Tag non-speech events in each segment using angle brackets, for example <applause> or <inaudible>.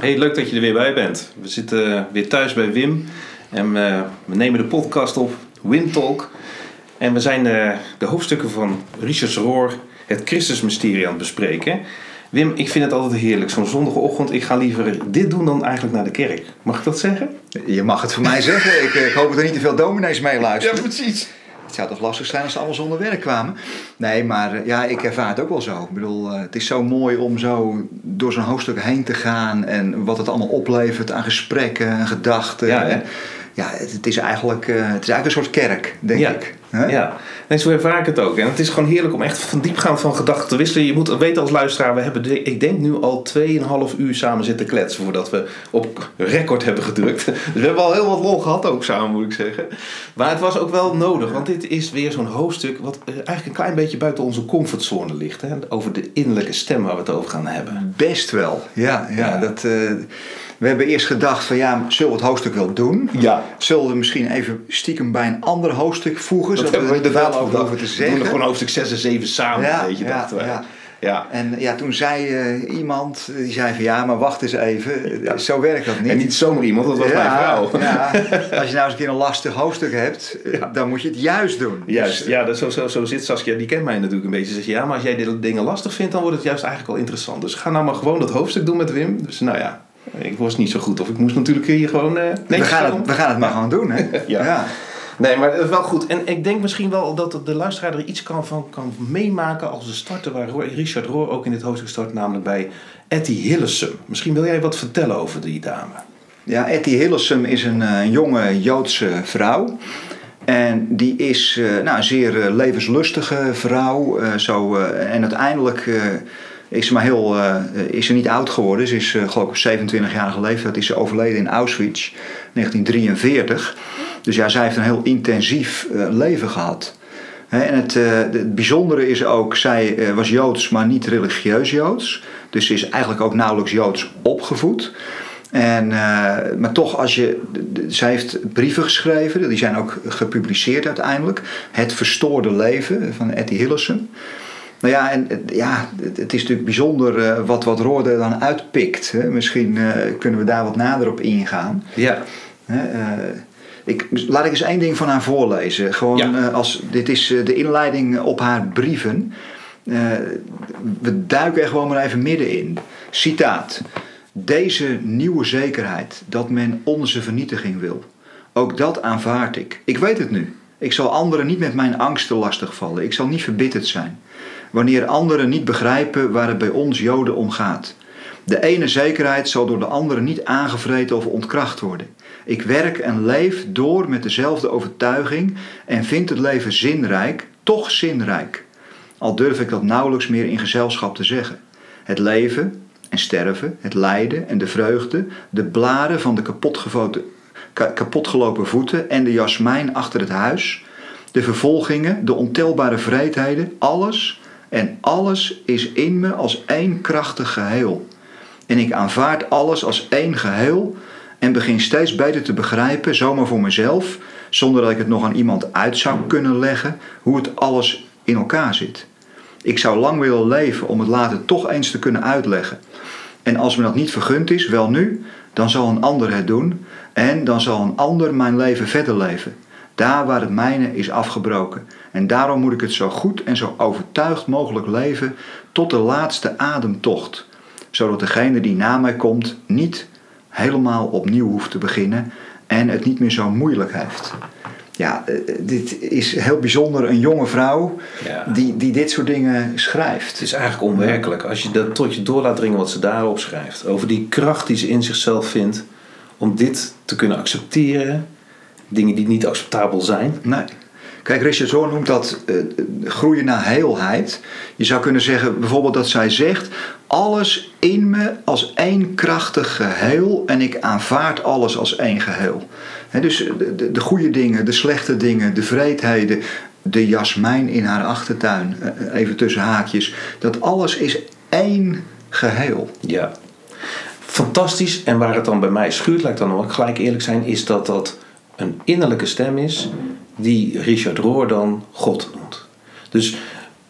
Hey, leuk dat je er weer bij bent. We zitten weer thuis bij Wim en uh, we nemen de podcast op, Wim Talk. En we zijn uh, de hoofdstukken van Richard Rohr, het Christusmysterie, aan het bespreken. Wim, ik vind het altijd heerlijk. Zo'n zondagochtend, ik ga liever dit doen dan eigenlijk naar de kerk. Mag ik dat zeggen? Je mag het voor mij zeggen. Ik, ik, hoop dat er niet te veel dominees meeluisteren. Ja, precies. Het zou toch lastig zijn als ze allemaal zonder werk kwamen. Nee, maar eh, ja, ik ervaar het ook wel zo. Ik bedoel, het is zo mooi om zo door zo'n hoofdstuk heen te gaan en wat het allemaal oplevert aan gesprekken en gedachten. Ja, ja het, is eigenlijk, het is eigenlijk een soort kerk, denk ja. ik. Ja, nee, zo ervaar ik het ook. En het is gewoon heerlijk om echt van diepgaand van gedachten te wisselen. Je moet weten als luisteraar, we hebben ik denk nu al 2,5 uur samen zitten kletsen voordat we op record hebben gedrukt. <laughs> Dus we hebben al heel wat lol gehad ook samen, moet ik zeggen. Maar het was ook wel nodig, want dit is weer zo'n hoofdstuk wat eigenlijk een klein beetje buiten onze comfortzone ligt. Hè? Over de innerlijke stem waar we het over gaan hebben. Best wel, ja. ja, ja. Dat, uh, we hebben eerst gedacht van ja, zullen we het hoofdstuk wel doen? Ja. Zullen we misschien even stiekem bij een ander hoofdstuk voegen? Dat zodat hebben we er wel over, over te zeggen. We doen gewoon hoofdstuk 6 en 7 samen, ja, weet je, ja, dachten. Ja. Ja. En ja, toen zei uh, iemand, die zei van ja, maar wacht eens even, ja. zo werkt dat niet. En niet zomaar iemand, dat was ja, mijn vrouw. Ja. <laughs> Als je nou eens een keer een lastig hoofdstuk hebt, dan moet je het juist doen. Juist, dus, ja, dat, zo, zo, zo zit Saskia, die kent mij natuurlijk een beetje. Ze zegt ja, maar als jij dit dingen lastig vindt, dan wordt het juist eigenlijk wel interessant. Dus ga nou maar gewoon dat hoofdstuk doen met Wim. Dus nou ja, ik was niet zo goed. Of ik moest natuurlijk hier gewoon. Uh, we, gaan het, we gaan het maar gewoon doen, hè? <laughs> ja. ja. Nee, maar het is wel goed. En ik denk misschien wel dat de luisteraar er iets kan van kan meemaken als de starter waar Richard Rohr ook in dit hoofdstuk start, namelijk bij Etty Hillesum. Misschien wil jij wat vertellen over die dame. Ja, Etty Hillesum is een, een jonge Joodse vrouw. En die is uh, nou, een zeer levenslustige vrouw. Zo, en uiteindelijk is maar heel, uh, is ze niet oud geworden. Ze is uh, geloof ik op 27-jarige leeftijd is ze overleden in Auschwitz 1943. Dus ja, zij heeft een heel intensief uh, leven gehad. En het, bijzondere is ook, zij was Joods, maar niet religieus Joods. Dus ze is eigenlijk ook nauwelijks Joods opgevoed. En, maar toch, als je, zij heeft brieven geschreven, die zijn ook gepubliceerd uiteindelijk. Het verstoorde leven van Etty Hillesum. Nou ja, en ja, het is natuurlijk bijzonder uh, wat, wat Roor er dan uitpikt. Hè. Misschien uh, kunnen we daar wat nader op ingaan. Ja. Uh, ik, laat ik eens één ding van haar voorlezen. Gewoon ja. als, dit is de inleiding op haar brieven. we duiken er gewoon maar even middenin. Citaat. Deze nieuwe zekerheid dat men onze vernietiging wil. Ook dat aanvaard ik. Ik weet het nu. Ik zal anderen niet met mijn angsten lastigvallen. Ik zal niet verbitterd zijn wanneer anderen niet begrijpen waar het bij ons Joden om gaat. De ene zekerheid zal door de andere niet aangevreten of ontkracht worden. Ik werk en leef door met dezelfde overtuiging en vind het leven zinrijk, toch zinrijk. Al durf ik dat nauwelijks meer in gezelschap te zeggen. Het leven en sterven, het lijden en de vreugde, de blaren van de kapotgelopen voeten en de jasmijn achter het huis, de vervolgingen, de ontelbare vreedheden, alles en alles is in me als één krachtig geheel. En ik aanvaard alles als één geheel en begin steeds beter te begrijpen, zomaar voor mezelf, zonder dat ik het nog aan iemand uit zou kunnen leggen, hoe het alles in elkaar zit. Ik zou lang willen leven om het later toch eens te kunnen uitleggen. En als me dat niet vergund is, wel nu, dan zal een ander het doen en dan zal een ander mijn leven verder leven. Daar waar het mijne is afgebroken. En daarom moet ik het zo goed en zo overtuigd mogelijk leven tot de laatste ademtocht. Zodat degene die na mij komt niet helemaal opnieuw hoeft te beginnen en het niet meer zo moeilijk heeft. Ja, dit is heel bijzonder. Een jonge vrouw ja. die, die dit soort dingen schrijft. Het is eigenlijk onwerkelijk als je dat tot je door laat dringen wat ze daarop schrijft. Over die kracht die ze in zichzelf vindt om dit te kunnen accepteren. Dingen die niet acceptabel zijn. Nee. Kijk, Richard noemt dat uh, groeien naar heelheid. Je zou kunnen zeggen bijvoorbeeld dat zij zegt: alles in me als één krachtig geheel en ik aanvaard alles als één geheel. He, dus de, de, de, goede dingen, de slechte dingen, de vreedheden, de jasmijn in haar achtertuin, even tussen haakjes, dat alles is één geheel. Ja, fantastisch. En waar het dan bij mij schuurt, laat ik dan ook gelijk eerlijk zijn, is dat dat een innerlijke stem is die Richard Rohr dan God noemt. Dus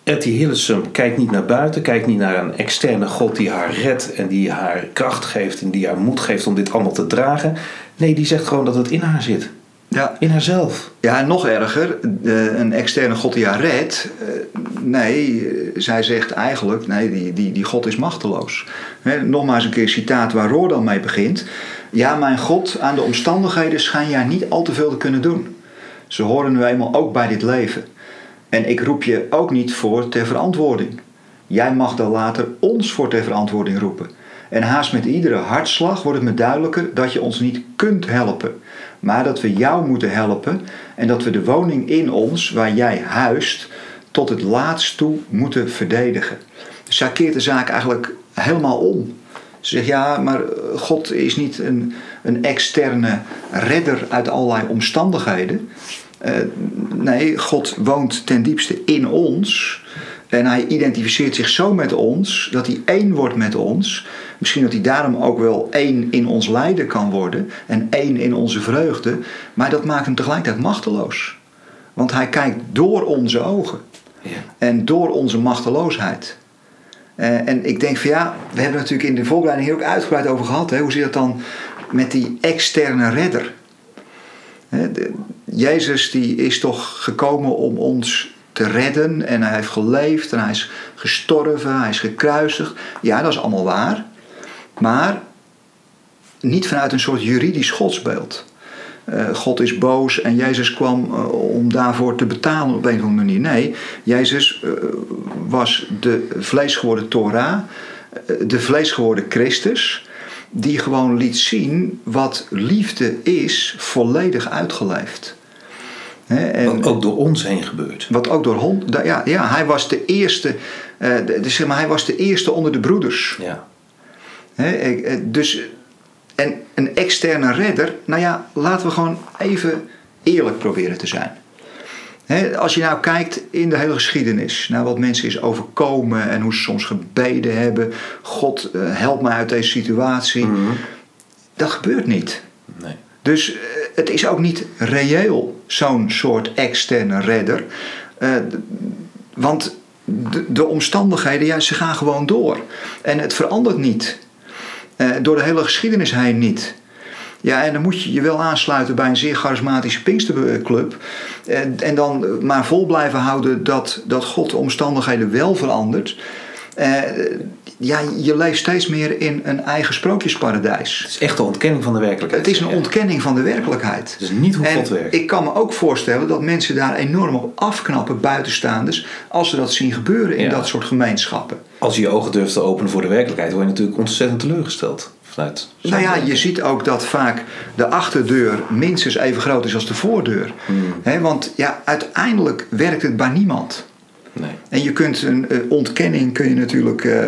Etty Hillesum kijkt niet naar buiten, kijkt niet naar een externe God die haar redt en die haar kracht geeft en die haar moed geeft om dit allemaal te dragen. Nee, die zegt gewoon dat het in haar zit. Ja, In haarzelf. ja en nog erger, een externe God die haar redt. eh, nee, eh, zij zegt eigenlijk, nee, die, die, die God is machteloos. Nogmaals een keer citaat waar Roor dan mee begint. Ja, mijn God, aan de omstandigheden schijn jij niet al te veel te kunnen doen. Ze horen nu eenmaal ook bij dit leven. En ik roep je ook niet voor ter verantwoording. Jij mag dan later ons voor ter verantwoording roepen. En haast met iedere hartslag wordt het me duidelijker dat je ons niet kunt helpen, maar dat we jou moeten helpen en dat we de woning in ons, waar jij huist, tot het laatst toe moeten verdedigen. Zij keert de zaak eigenlijk helemaal om. Ze zegt ja, maar God is niet een, een externe redder uit allerlei omstandigheden. Eh, nee, God woont ten diepste in ons. En hij identificeert zich zo met ons dat hij één wordt met ons. Misschien dat hij daarom ook wel één in ons lijden kan worden en één in onze vreugde. Maar dat maakt hem tegelijkertijd machteloos. Want hij kijkt door onze ogen Ja. en door onze machteloosheid. Eh, en ik denk van ja, we hebben het natuurlijk in de voorbereiding hier ook uitgebreid over gehad. Hè? Hoe zit het dan met die externe redder? Jezus die is toch gekomen om ons te redden en hij heeft geleefd en hij is gestorven, hij is gekruisigd. Ja, dat is allemaal waar. Maar niet vanuit een soort juridisch godsbeeld. Eh, God is boos en Jezus kwam eh, om daarvoor te betalen op een of andere manier. Nee, Jezus eh, was de vleesgeworden Torah, de vleesgeworden Christus, die gewoon liet zien wat liefde is, volledig uitgeleefd. En- Wat ook door ons heen gebeurt. wat ook door hond. Ja, ja hij was de eerste. eh, de- zeg maar, hij was de eerste onder de broeders. Ja. Eh, dus, en een externe redder. Nou ja, laten we gewoon even eerlijk proberen te zijn. Als je nou kijkt in de hele geschiedenis naar wat mensen is overkomen en hoe ze soms gebeden hebben: God, eh, help mij uit deze situatie. Mhm. Dat gebeurt niet. Nee. Dus eh, het is ook niet reëel, zo'n soort externe redder. Eh, want de, de omstandigheden, ja, ze gaan gewoon door. En het verandert niet. Door de hele geschiedenis heen niet. Ja, en dan moet je je wel aansluiten bij een zeer charismatische Pinksterclub. En, en dan maar vol blijven houden dat, dat God de omstandigheden wel verandert. Eh, ja, je leeft steeds meer in een eigen sprookjesparadijs. Het is echt een ontkenning van de werkelijkheid. Het is een ontkenning van de werkelijkheid. Het is niet hoe en God werkt. ik kan me ook voorstellen dat mensen daar enorm op afknappen, buitenstaanders, als ze dat zien gebeuren in Ja. dat soort gemeenschappen. Als je je ogen durft te openen voor de werkelijkheid, word je natuurlijk ontzettend teleurgesteld. Nou ja, je ziet ook dat vaak de achterdeur minstens even groot is als de voordeur. Hmm. Hè, want ja, uiteindelijk werkt het bij niemand. Nee. En je kunt een eh, ontkenning kun je natuurlijk eh,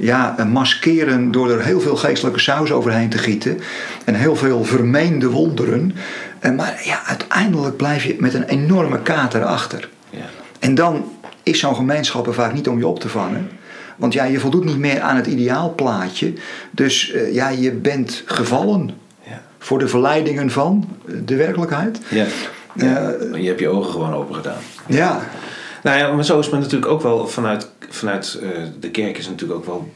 ja, eh, maskeren door er heel veel geestelijke saus overheen te gieten. En heel veel vermeende wonderen. Eh, maar ja, uiteindelijk blijf je met een enorme kater achter. Ja. En dan is zo'n gemeenschap er vaak niet om je op te vangen. Want ja, je voldoet niet meer aan het ideaalplaatje. Dus eh, ja, je bent gevallen Ja. voor de verleidingen van de werkelijkheid. Ja. ja. Eh, Maar je hebt je ogen gewoon open gedaan. Ja, Nou ja, maar zo is men natuurlijk ook wel vanuit, vanuit eh, de kerk is natuurlijk ook wel.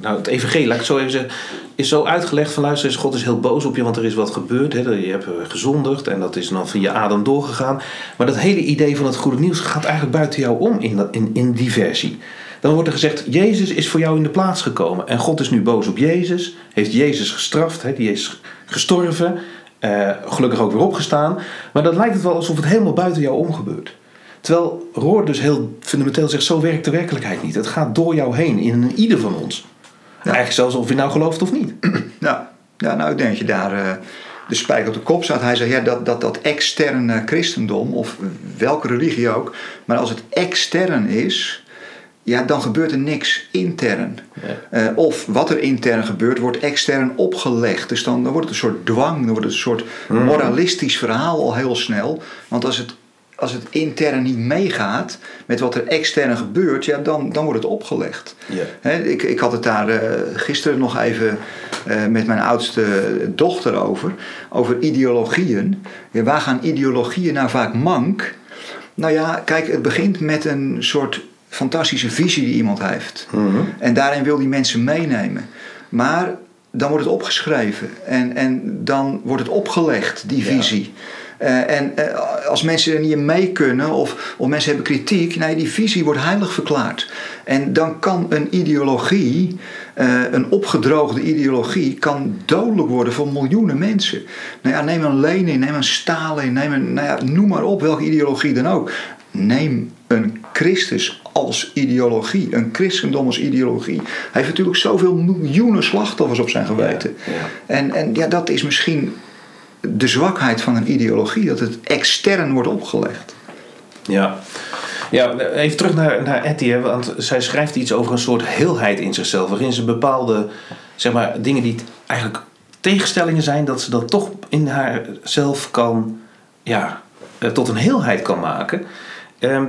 nou, het evangelie, laat ik het zo even zeggen, is zo uitgelegd van luister eens, God is heel boos op je, want er is wat gebeurd. Hè, je hebt gezondigd en dat is dan via Adam doorgegaan. Maar dat hele idee van het goede nieuws gaat eigenlijk buiten jou om in, dat- in, in die versie. Dan wordt er gezegd, Jezus is voor jou in de plaats gekomen. En God is nu boos op Jezus, heeft Jezus gestraft, hè, die is gestorven, eh, gelukkig ook weer opgestaan. Maar dan lijkt het wel alsof het helemaal buiten jou om gebeurt. Terwijl Roor dus heel fundamenteel zegt, zo werkt de werkelijkheid niet. Het gaat door jou heen, in ieder van ons. Eigenlijk zelfs of je nou gelooft of niet. <clears throat> Ja, ja nou ik denk dat je daar eh, de spijker op de kop staat. Hij zegt ja, dat, dat, dat externe christendom, of welke religie ook, maar als het extern is, ja, dan gebeurt er niks intern. Ja. Eh, of wat er intern gebeurt, wordt extern opgelegd. Dus dan, dan wordt het een soort dwang, dan wordt het een soort moralistisch verhaal al heel snel. Want als het, als het intern niet meegaat met wat er extern gebeurt, ja, dan, dan wordt het opgelegd. Ja. Hè, ik, ik had het daar eh, gisteren nog even eh, met mijn oudste dochter over. Over ideologieën. Ja, waar gaan ideologieën nou vaak mank? Nou ja, kijk, het begint met een soort fantastische visie die iemand heeft. En daarin wil die mensen meenemen. Maar dan wordt het opgeschreven en, en dan wordt het opgelegd, die Ja. visie. Eh, en eh, als mensen er niet in mee kunnen of, of mensen hebben kritiek, nee, die visie wordt heilig verklaard. En dan kan een ideologie, eh, een opgedroogde ideologie, kan dodelijk worden voor miljoenen mensen. Nou ja, neem een Lenin, neem een Stalin, neem een, nou ja, noem maar op, welke ideologie dan ook. Neem een Christus als ideologie, een christendom als ideologie. Hij heeft natuurlijk zoveel miljoenen slachtoffers op zijn geweten. Ja, ja. En, en ja, dat is misschien de zwakheid van een ideologie, dat het extern wordt opgelegd. Ja. Ja, even terug naar, naar Etty, hè, want zij schrijft iets over een soort heelheid in zichzelf, waarin ze bepaalde zeg maar, dingen die eigenlijk tegenstellingen zijn, dat ze dat toch in haarzelf kan, ja, eh, tot een heelheid kan maken. Ehm,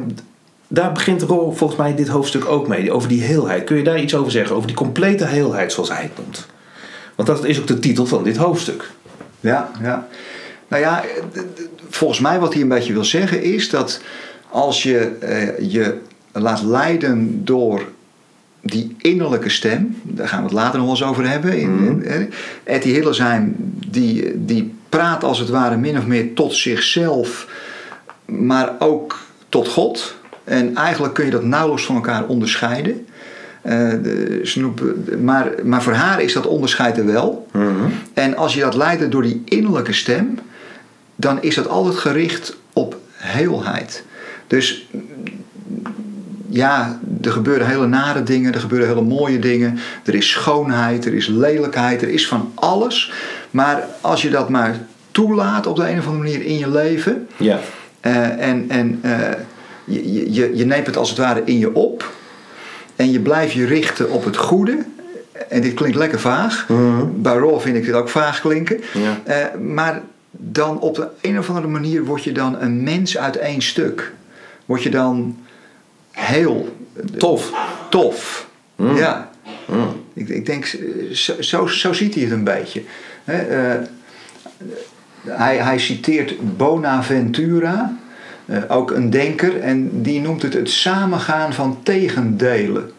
daar begint volgens mij dit hoofdstuk ook mee, over die heelheid. Kun je daar iets over zeggen, over die complete heelheid zoals hij het noemt? Want dat is ook de titel van dit hoofdstuk. Ja, ja. Nou ja, d- volgens mij wat hij een beetje wil zeggen is dat als je eh, je laat leiden door die innerlijke stem, daar gaan we het later nog wel eens over hebben. In, Mhm. in- eh, Etty Hillesheim, die, die praat als het ware min of meer tot zichzelf, maar ook tot God. En eigenlijk kun je dat nauwelijks van elkaar onderscheiden. Eh, de, noemt- maar, maar voor haar is dat onderscheid er wel. En als je dat leidt door die innerlijke stem, dan is dat altijd gericht op heelheid. Dus ja, er gebeuren hele nare dingen, er gebeuren hele mooie dingen. Er is schoonheid, er is lelijkheid, er is van alles. Maar als je dat maar toelaat op de een of andere manier in je leven. Ja. eh, en en eh, je, je, je neemt het als het ware in je op. En je blijft je richten op het goede. En dit klinkt lekker vaag. Bij Raw vind ik dit ook vaag klinken. Ja. Eh, maar dan op de een of andere manier word je dan een mens uit één stuk. Word je dan heel Tof. tof. Ja. Mm. Ik, ik denk, eh, zo, zo, zo ziet hij het een beetje. Eh, hij, hij citeert Bonaventura, eh, ook een denker, en die noemt het het samengaan van tegendelen.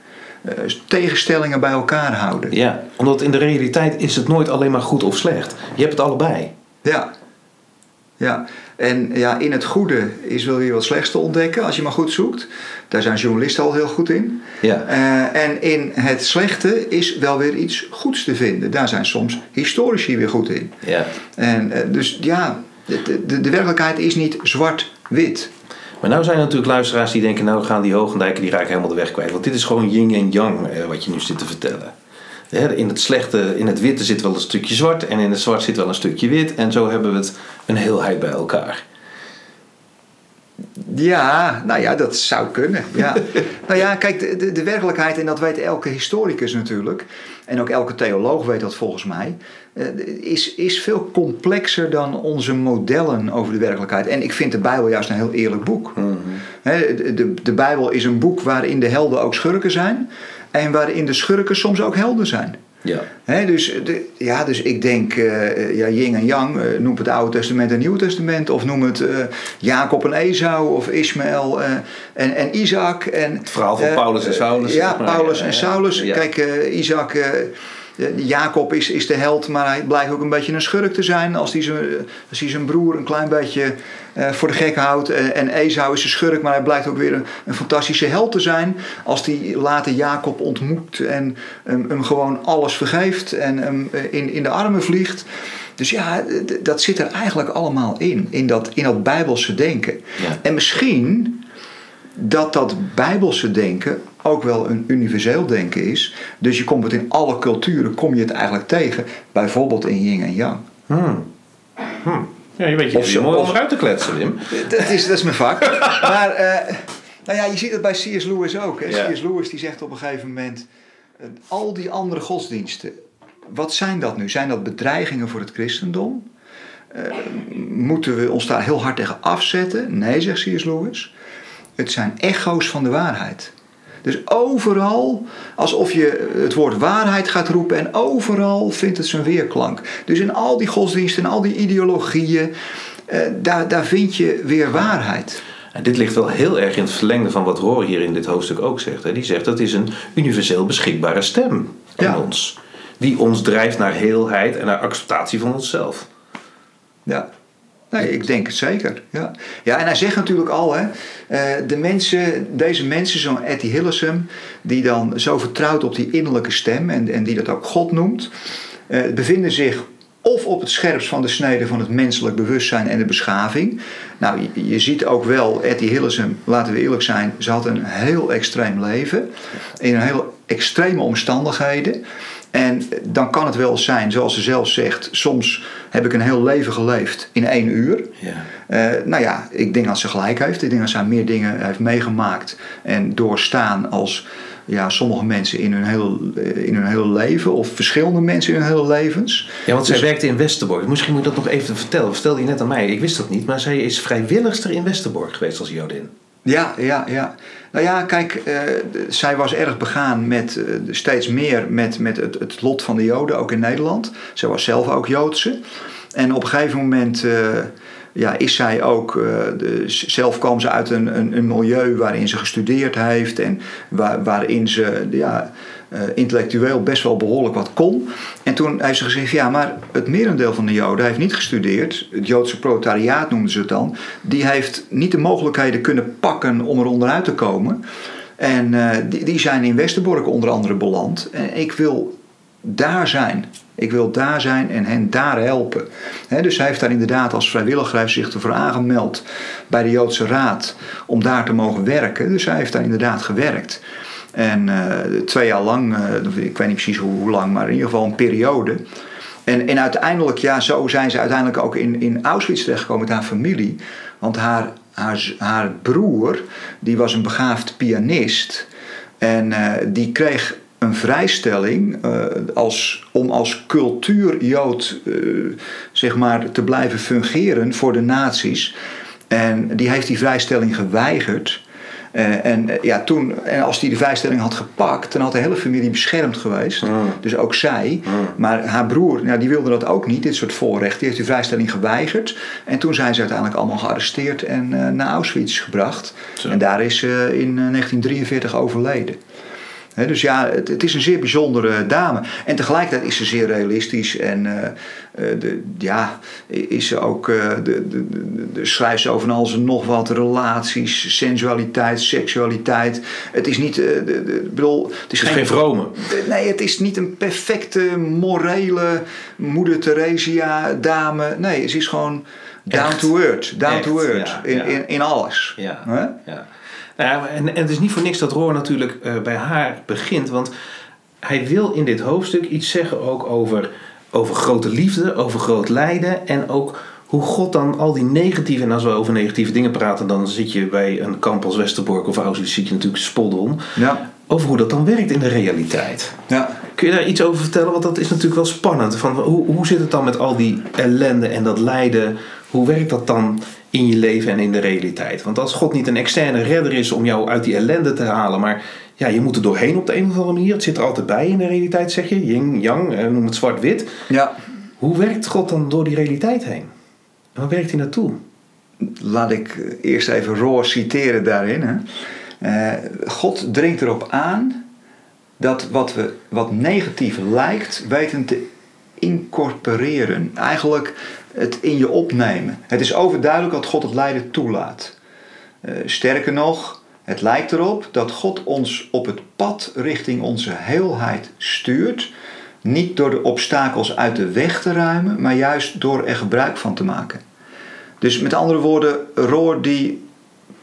Eh, tegenstellingen bij elkaar houden. Ja, omdat in de realiteit is het nooit alleen maar goed of slecht. Je hebt het allebei. Ja. Ja, en ja, in het goede is wel weer wat slechts te ontdekken als je maar goed zoekt. Daar zijn journalisten al heel goed in. Ja. Eh, en in het slechte is wel weer iets goeds te vinden. Daar zijn soms historici weer goed in. Ja. En dus ja, de, de, de werkelijkheid is niet zwart-wit. Maar nou zijn er natuurlijk luisteraars die denken... nou gaan die Hoogendijken die raken helemaal de weg kwijt. Want dit is gewoon yin en yang eh, wat je nu zit te vertellen. In het slechte, in het witte zit wel een stukje zwart... en in het zwart zit wel een stukje wit. En zo hebben we het een heelheid bij elkaar. Ja, nou ja, dat zou kunnen. Ja. <laughs> nou ja, kijk, de, de, de werkelijkheid, en dat weet elke historicus natuurlijk, en ook elke theoloog weet dat volgens mij, eh, is, is veel complexer dan onze modellen over de werkelijkheid. En ik vind de Bijbel juist een heel eerlijk boek. De, de, de Bijbel is een boek waarin de helden ook schurken zijn, en waarin de schurken soms ook helden zijn. Ja. Hè, dus, de, ja, dus ik denk, eh, ja, yin en yang, eh, noem het Oude Testament en Nieuwe Testament, of noem het eh, Jacob en Esau, of Ismaël eh, en, en Isaac. En, Het verhaal van Paulus en Saulus, Ja. Paulus en. Saulus. Ja. Kijk, eh, Isaac, Jacob is, is de held, maar hij blijkt ook een beetje een schurk te zijn als hij zijn, als hij zijn broer een klein beetje eh, voor de gek houdt. Eh, en Esau is een schurk, maar hij blijkt ook weer een, een fantastische held te zijn als hij later Jacob ontmoet en hem, hem gewoon alles vergeeft en hem eh, in, in de armen vliegt. Dus ja, dat zit er eigenlijk allemaal in, in dat, in dat bijbelse denken. Ja. En misschien dat dat bijbelse denken ook wel een universeel denken is. Dus je komt het in alle culturen, kom je het eigenlijk tegen. Bijvoorbeeld in yin en yang. Hmm. Hmm. Ja, je weet je je mooi om eruit te kletsen, Wim. Dat is, dat is mijn vak. <laughs> maar eh, nou ja, je ziet het bij C.S. Lewis ook. Hè? Ja. C.S. Lewis die zegt op een gegeven moment... eh, al die andere godsdiensten, wat zijn dat nu? Zijn dat bedreigingen voor het christendom? Eh, moeten we ons daar heel hard tegen afzetten? Nee, zegt C.S. Lewis. Het zijn echo's van de waarheid. Dus overal, alsof je het woord waarheid gaat roepen en overal vindt het zijn weerklank. Dus in al die godsdiensten en al die ideologieën, eh, daar, daar vind je weer waarheid. En dit ligt wel heel erg in het verlengde van wat Roor hier in dit hoofdstuk ook zegt. Hè. Die zegt dat is een universeel beschikbare stem in Ja. ons. Die ons drijft naar heelheid en naar acceptatie van onszelf. Ja. Nee, ik denk het zeker. Ja, ja en hij zegt natuurlijk al, hè, eh, de mensen, deze mensen, zo'n Etty Hillesum, die dan zo vertrouwt op die innerlijke stem en, en die dat ook God noemt, eh, bevinden zich of op het scherpst van de snede van het menselijk bewustzijn en de beschaving. Nou, je, ziet ook wel, Etty Hillesum, laten we eerlijk zijn, ze had een heel extreem leven. In een heel extreme omstandigheden. En dan kan het wel zijn, zoals ze zelf zegt, soms heb ik een heel leven geleefd in één uur. Ja. Eh, nou ja, ik denk dat ze gelijk heeft. Ik denk dat zij meer dingen heeft meegemaakt en doorstaan als ja, sommige mensen in hun, hele, eh, in hun hele leven, of verschillende mensen in hun hele levens. Ja, want zij Dus- werkte in Westerbork. Misschien moet je dat nog even vertellen. Vertelde je net aan mij. Ik wist dat niet. Maar zij is vrijwilligster in Westerbork geweest als Jodin. Ja, ja, ja. Nou ja, kijk, eh, zij was erg begaan met eh, steeds meer met, met het, het lot van de Joden, ook in Nederland. Zij was zelf ook Joodse. En op een gegeven moment eh, ja, is zij ook, zelf kwam ze uit een, een, een milieu waarin ze gestudeerd heeft en waar, waarin ze ja, eh, intellectueel best wel behoorlijk wat kon. En toen heeft ze gezegd, ja, maar het merendeel van de Joden heeft niet gestudeerd. Het Joodse proletariaat noemden ze het dan. Die heeft niet de mogelijkheden kunnen pakken om er onderuit te komen. En eh, die, die zijn in Westerbork onder andere beland. En ik wil daar zijn. Ik wil daar zijn en hen daar helpen. Dus hij heeft daar inderdaad als vrijwilliger zich ervoor aangemeld bij de Joodse Raad om daar te mogen werken. Dus hij heeft daar inderdaad gewerkt. En eh, twee jaar lang, eh, ik weet niet precies hoe, lang, maar in ieder geval een periode. En, en uiteindelijk, ja, zo zijn ze uiteindelijk ook in, in Auschwitz terechtgekomen met haar familie. Want haar, haar, haar broer, die was een begaafd pianist. En eh, die kreeg een vrijstelling als, om als cultuurjood eh, zeg maar, te blijven fungeren voor de nazi's. En die heeft die vrijstelling geweigerd. Eh, en, eh, ja, toen, en als hij de vrijstelling had gepakt, dan had de hele familie beschermd geweest. Mm. Dus ook zij. Maar haar broer, nou, die wilde dat ook niet, dit soort voorrecht. Die heeft die vrijstelling geweigerd. En toen zijn ze uiteindelijk allemaal gearresteerd en eh, naar Auschwitz gebracht. Zo. En daar is ze in eh, 1943 overleden. Dus ja, het, het is een zeer bijzondere dame. En tegelijkertijd is ze zeer realistisch. En eh, eh, de, ja, is ze ook, eh, de, de, de, schrijft ze over alles en nog wat. Relaties, sensualiteit, seksualiteit. Het is niet, de, bedoel, het is Het is geen vrome. Nee, het is niet een perfecte, morele moeder Theresia dame. Nee, ze is gewoon down Echt. to earth. Down Echt, to earth. ja, in, ja. In, in alles. Ja. Ja. Nou ja, en, en het is niet voor niks dat Roor natuurlijk eh, bij haar begint. Want hij wil in dit hoofdstuk iets zeggen ook over, over grote liefde, over groot lijden. En ook hoe God dan al die negatieve... En als we over negatieve dingen praten, dan zit je bij een kamp als Westerbork of Auschwitz... zit je natuurlijk spot on. Ja. Over hoe dat dan werkt in de realiteit. ja. Kun je daar iets over vertellen? Want dat is natuurlijk wel spannend. Van hoe, hoe zit het dan met al die ellende en dat lijden? Hoe werkt dat dan in je leven en in de realiteit? Want als God niet een externe redder is om jou uit die ellende te halen, maar ja, je moet er doorheen op de een of andere manier. Het zit er altijd bij in de realiteit, zeg je. Yin, yang, eh, noem het zwart-wit. ja. Hoe werkt God dan door die realiteit heen? En waar werkt hij naartoe? Laat ik eerst even Roor citeren daarin. Hè. Eh, God dringt erop aan dat wat, we, wat negatief lijkt, weten te incorporeren. Eigenlijk het in je opnemen. Het is overduidelijk dat God het lijden toelaat. Eh, sterker nog, het lijkt erop dat God ons op het pad richting onze heelheid stuurt. Niet door de obstakels uit de weg te ruimen, maar juist door er gebruik van te maken. Dus met andere woorden, Roor die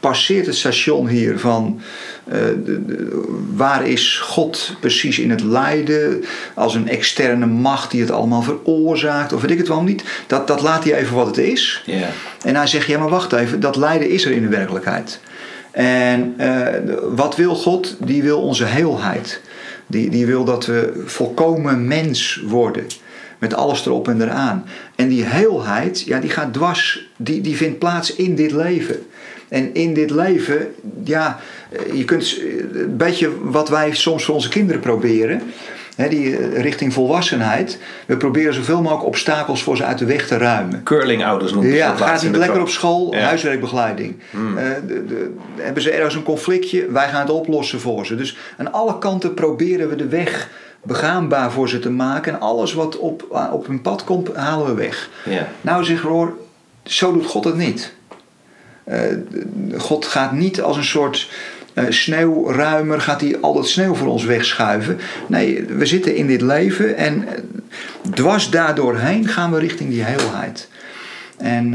passeert het station hier van de- de- waar is God precies in het lijden als een externe macht die het allemaal veroorzaakt of weet ik het wel niet. Dat, dat laat hij even wat het is. En hij zegt, ja maar wacht even, dat lijden is er in de werkelijkheid. En eh, wat wil God? Die wil onze heelheid. Die, die wil dat we volkomen mens worden. Met alles erop en eraan. En die heelheid, ja, die gaat dwars. Die, die vindt plaats in dit leven. En in dit leven, ja, je kunt een beetje wat wij soms voor onze kinderen proberen. hè, die eh, richting volwassenheid. We proberen zoveel mogelijk obstakels voor ze uit de weg te ruimen. Curlingouders noemen ze Ja, dat laatst gaat niet de lekker op school, Ja. huiswerkbegeleiding. Hmm. Eh, de, de- hebben ze ergens een conflictje, wij gaan het oplossen voor ze. Dus aan alle kanten proberen we de weg begaanbaar voor ze te maken. En alles wat op, op hun pad komt, halen we weg. Ja. Nou zeg hoor, zo doet God het niet. Eh, God gaat niet als een soort eh, sneeuwruimer, gaat hij al dat sneeuw voor ons wegschuiven. Nee, we zitten in dit leven en eh, dwars daardoorheen gaan we richting die heelheid. En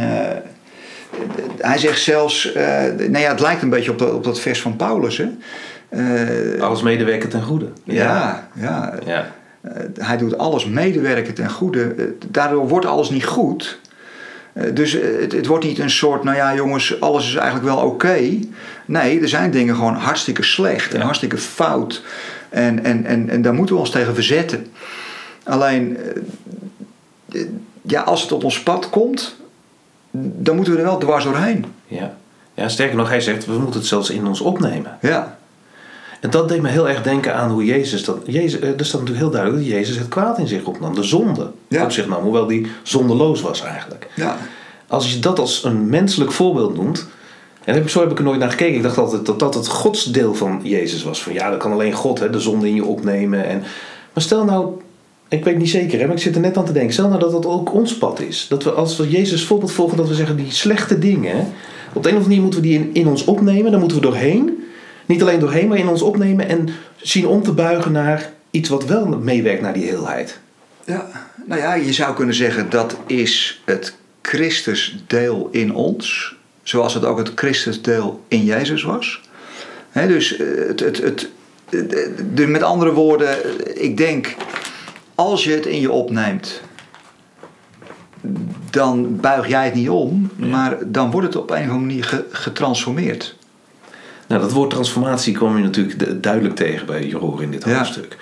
hij zegt zelfs, nou ja, het lijkt een beetje op dat, op dat vers van Paulus. Hè? Alles medewerken ten goede. ja, ja, ja. hij doet alles medewerken ten goede. Daardoor wordt alles niet goed. Eh, dus eh, het, het wordt niet een soort, nou ja jongens, alles is eigenlijk wel oké. Nee, er zijn dingen gewoon hartstikke slecht en Ja. hartstikke fout. En, en, en, en daar moeten we ons tegen verzetten. Alleen, eh, ja, als het op ons pad komt, dan moeten we er wel dwars doorheen. Ja. ja, sterker nog, hij zegt, we moeten het zelfs in ons opnemen. Ja, En dat deed me heel erg denken aan hoe Jezus dat... Jezus, eh, er staat natuurlijk heel duidelijk dat Jezus het kwaad in zich opnam. De zonde Ja. op zich nam. Hoewel die zondeloos was eigenlijk. ja, Als je dat als een menselijk voorbeeld noemt... En heb ik- zo heb ik er nooit naar gekeken. Ik dacht altijd dat dat het godsdeel van Jezus was. Van ja, dat kan alleen God, hè, de zonde in je opnemen. En, maar stel nou, ik weet niet zeker, hè, maar ik zit er net aan te denken. Stel nou dat dat ook ons pad is. Dat we als we Jezus voorbeeld volgen, dat we zeggen die slechte dingen. op de een of andere manier moeten we die in, in ons opnemen. Daar moeten we doorheen. Niet alleen doorheen, maar in ons opnemen. En zien om te buigen naar iets wat wel meewerkt naar die heelheid. Ja, nou ja, je zou kunnen zeggen dat is het Christusdeel in ons, zoals het ook het Christusdeel in Jezus was. Hè, dus eh, het, het, het, dus met andere woorden, ik denk, als je het in je opneemt, dan buig jij het niet om, Ja. maar dan wordt het op een of andere manier ge- getransformeerd. Nou, dat woord transformatie kom je natuurlijk du- duidelijk tegen bij Jeroen in dit Ja. hoofdstuk.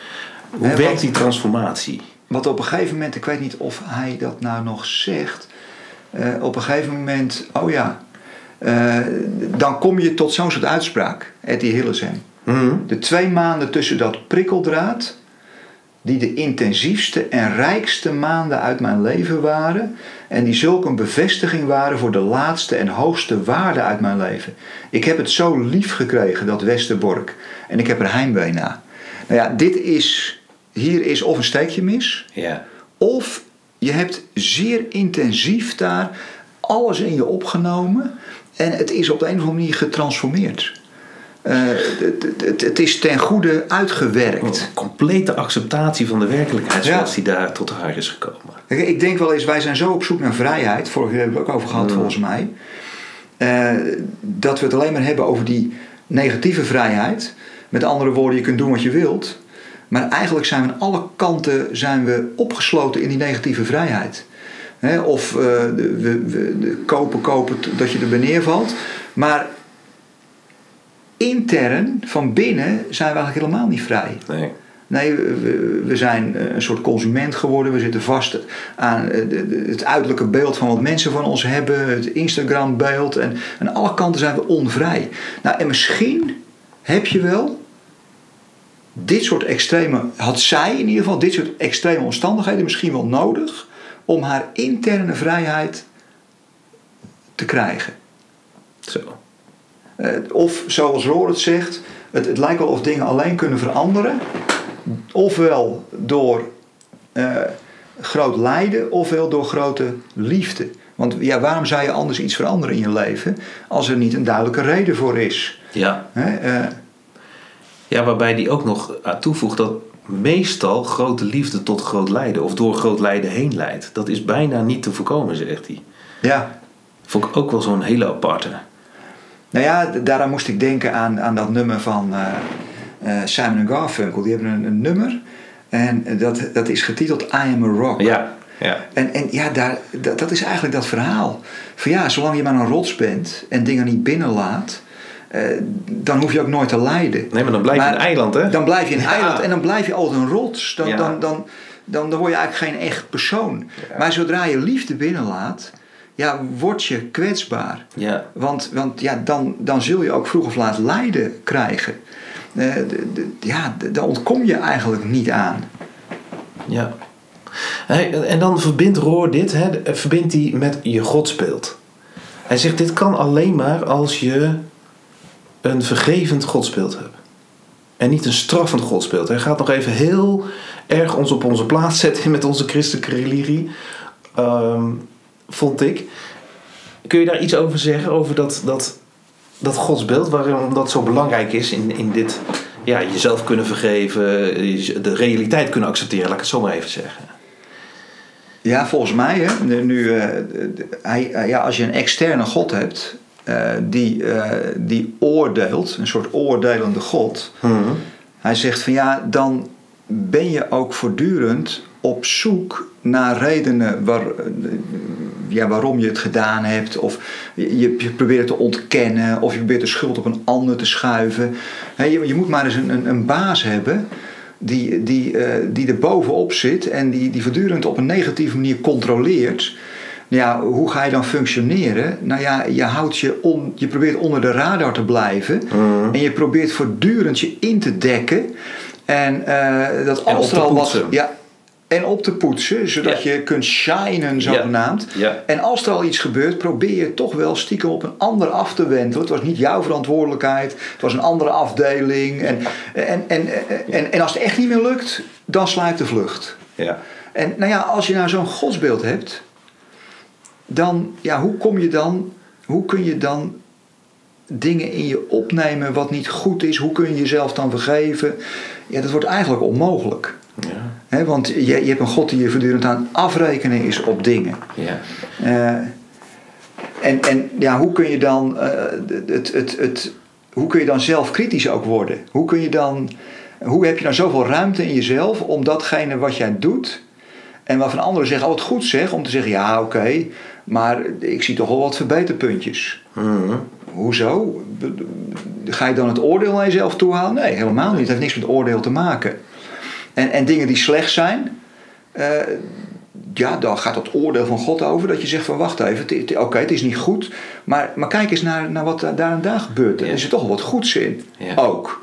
Hoe werkt die transformatie? Want op een gegeven moment, ik weet niet of hij dat nou nog zegt. eh, op een gegeven moment, oh ja. eh, dan kom je tot zo'n soort uitspraak, Etty Hillesheim. Mhm. De twee maanden tussen dat prikkeldraad, die de intensiefste en rijkste maanden uit mijn leven waren, en die zulk een bevestiging waren voor de laatste en hoogste waarde uit mijn leven. Ik heb het zo lief gekregen, dat Westerbork, en ik heb er heimwee na. Nou ja, dit is, hier is of een steekje mis, Ja. of je hebt zeer intensief daar alles in je opgenomen en het is op de een of andere manier getransformeerd. Eh, het, is ten goede uitgewerkt. Complete acceptatie van de werkelijkheid zoals die daar tot haar is gekomen. Ik denk wel eens, wij zijn zo op zoek naar vrijheid. Vorige keer hebben we het ook over gehad, volgens mij. eh, dat we het alleen maar hebben over die negatieve vrijheid. Met andere woorden, je kunt doen wat je wilt. Maar eigenlijk zijn we aan alle kanten zijn we opgesloten in die negatieve vrijheid. Of eh, we, we kopen, kopen dat je er neervalt. valt. Maar intern, van binnen, zijn we eigenlijk helemaal niet vrij. Nee. Nee, we, we zijn eh, een soort consument geworden. We zitten vast aan eh, het uiterlijke beeld van wat mensen van ons hebben. Het Instagram-beeld. En aan alle kanten zijn we onvrij. Nou, en misschien heb je wel dit soort extreme... Had zij in ieder geval dit soort extreme omstandigheden misschien wel nodig... om haar interne vrijheid te krijgen. Zo. Eh, of zoals Roor het zegt, het, het lijkt wel of dingen alleen kunnen veranderen. Ofwel door eh, groot lijden, ofwel door grote liefde. Want ja, waarom zou je anders iets veranderen in je leven als er niet een duidelijke reden voor is? Ja. Hè? eh, ja, waarbij die ook nog aan toevoegt dat meestal grote liefde tot groot lijden of door groot lijden heen leidt. Dat is bijna niet te voorkomen, zegt hij. ja, Vond ik ook wel zo'n hele aparte. Nou ja, daaraan moest ik denken aan, aan dat nummer van eh, eh, Simon Garfunkel. Die hebben een, een nummer en dat, dat is getiteld I Am a Rock. Ja. Ja. En, en ja, daar, dat, dat is eigenlijk dat verhaal. Van ja, zolang je maar een rots bent en dingen niet binnenlaat, eh, dan hoef je ook nooit te lijden. Nee, maar dan blijf je een eiland, hè? Dan blijf je een Ja. eiland en dan blijf je altijd een rots. Dan, Ja. dan, dan, dan, dan word je eigenlijk geen echt persoon. Maar zodra je liefde binnenlaat, ja, word je kwetsbaar. Ja. Want, want ja, dan, dan zul je ook vroeg of laat lijden krijgen. Eh, ja, daar ontkom je eigenlijk niet aan. Ja. Hey, En dan verbindt Roor dit, hè, verbindt hij met je godsbeeld. Hij zegt, dit kan alleen maar als je een vergevend godsbeeld hebt. En niet een straffend godsbeeld. Hij gaat nog even heel erg ons op onze plaats zetten met onze christelijke religie. Ehm, vond ik. Kun je daar iets over zeggen? Over dat, dat, dat godsbeeld, waarom dat zo belangrijk is in, in dit ja, jezelf kunnen vergeven, de realiteit kunnen accepteren, laat ik het zo maar even zeggen. Ja, volgens mij, hè, nu, nu, eh, hij, eh, ja, als je een externe God hebt eh, die, die oordeelt, een soort oordelende God, hij zegt van ja, dan ben je ook voortdurend op zoek naar redenen waar, ja, waarom je het gedaan hebt. Of je, je probeert te ontkennen. Of je probeert de schuld op een ander te schuiven. je, je, moet maar eens een, een, een baas hebben die, die, uh, die er bovenop zit. En die, die voortdurend op een negatieve manier controleert. Ja, hoe ga je dan functioneren? Nou ja, je, houdt je, on, je probeert onder de radar te blijven. En je probeert voortdurend je in te dekken. En uh, dat als er al wat. Ja, en op te poetsen, zodat je kunt shinen, zogenaamd. Ja. En als er al iets gebeurt, probeer je toch wel stiekem op een ander af te wenden. Het was niet jouw verantwoordelijkheid, het was een andere afdeling. En, en, en, en, en als het echt niet meer lukt, dan sluit de vlucht. Ja. En nou ja, als je nou zo'n godsbeeld hebt, dan, ja, hoe kom je dan, hoe kun je dan dingen in je opnemen wat niet goed is? Hoe kun je jezelf dan vergeven? Ja, dat wordt eigenlijk onmogelijk. Ja. He, want je, je hebt een God die je voortdurend aan afrekenen is op dingen. Ja. Uh, en, en ja, hoe kun je dan uh, het, het, het, hoe kun je dan zelf kritisch ook worden? Hoe kun je dan, hoe heb je dan zoveel ruimte in jezelf om datgene wat jij doet en waarvan anderen zeggen, oh wat goed zeg, om te zeggen, ja oké, okay, maar ik zie toch wel wat verbeterpuntjes. Mm-hmm. Hoezo? Ga je dan het oordeel naar jezelf toehalen? Nee, helemaal niet. Het heeft niks met oordeel te maken. En, en dingen die slecht zijn, uh, ja, dan gaat het oordeel van God over. Dat je zegt van wacht even, oké, okay, het is niet goed. Maar, maar kijk eens naar, naar wat daar en daar gebeurt. Er ja. is er toch wel wat goeds in. Ja. Ook.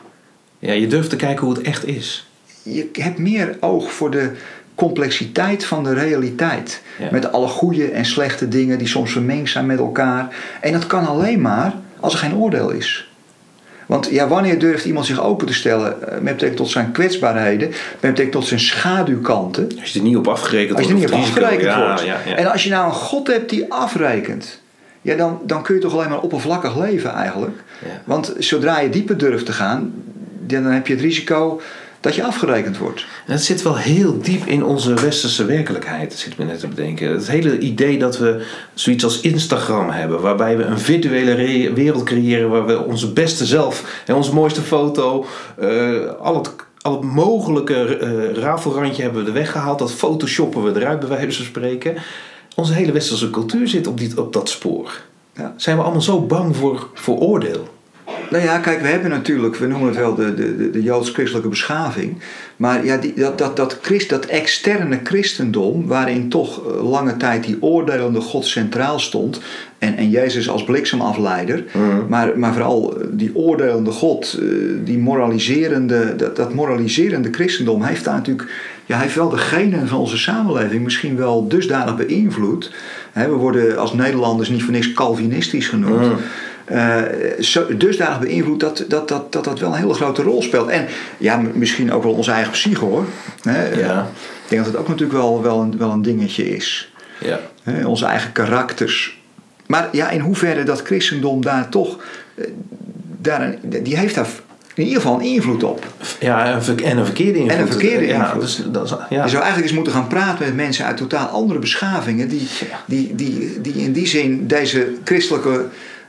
Ja, je durft te kijken hoe het echt is. Je hebt meer oog voor de complexiteit van de realiteit. Ja. Met alle goede en slechte dingen die soms vermengd zijn met elkaar. En dat kan alleen maar als er geen oordeel is. Want ja, wanneer durft iemand zich open te stellen met betrekking tot zijn kwetsbaarheden, met betrekking tot zijn schaduwkanten? Als je er niet op afgerekend als je er niet op wordt. afgerekend ja, wordt. Ja, ja. En als je nou een God hebt die afrekent, ja, dan, dan kun je toch alleen maar oppervlakkig leven eigenlijk. Want zodra je dieper durft te gaan, dan heb je het risico dat je afgerekend wordt. En het zit wel heel diep in onze westerse werkelijkheid, zit me net te bedenken. Het hele idee dat we zoiets als Instagram hebben, waarbij we een virtuele wereld creëren waar we onze beste zelf en onze mooiste foto, uh, al het al het mogelijke uh, rafelrandje hebben we er weggehaald. Dat photoshoppen we eruit, bij wijze van spreken. Onze hele westerse cultuur zit op, die, op dat spoor. Ja. Zijn we allemaal zo bang voor, voor oordeel? Nou ja, kijk, we hebben natuurlijk, we noemen het wel de, de, de joods-christelijke beschaving. Maar ja, die, dat, dat, dat, Christ, dat externe christendom, waarin toch lange tijd die oordelende God centraal stond. En, en Jezus als bliksemafleider. Mm. Maar, maar vooral die oordelende God, die moraliserende, dat, dat moraliserende christendom heeft daar natuurlijk. Ja, hij heeft wel de genen van onze samenleving misschien wel dusdanig beïnvloed. we worden als Nederlanders niet voor niks Calvinistisch genoemd. Mm. Uh, zo, dusdanig beïnvloed dat dat, dat, dat dat wel een hele grote rol speelt. En ja, misschien ook wel onze eigen psyche hoor. Hè? Ja. Ik denk dat het ook natuurlijk wel, wel, een, wel een dingetje is. Ja. Hè? Onze eigen karakters. Maar ja, in hoeverre dat christendom daar toch. Daar een, die heeft daar in ieder geval een invloed op. Ja, en een verkeerde invloed. En een verkeerde ja, invloed. Dus, dat is, ja. Je zou eigenlijk eens moeten gaan praten met mensen uit totaal andere beschavingen. Die, die, die, die in die zin deze christelijke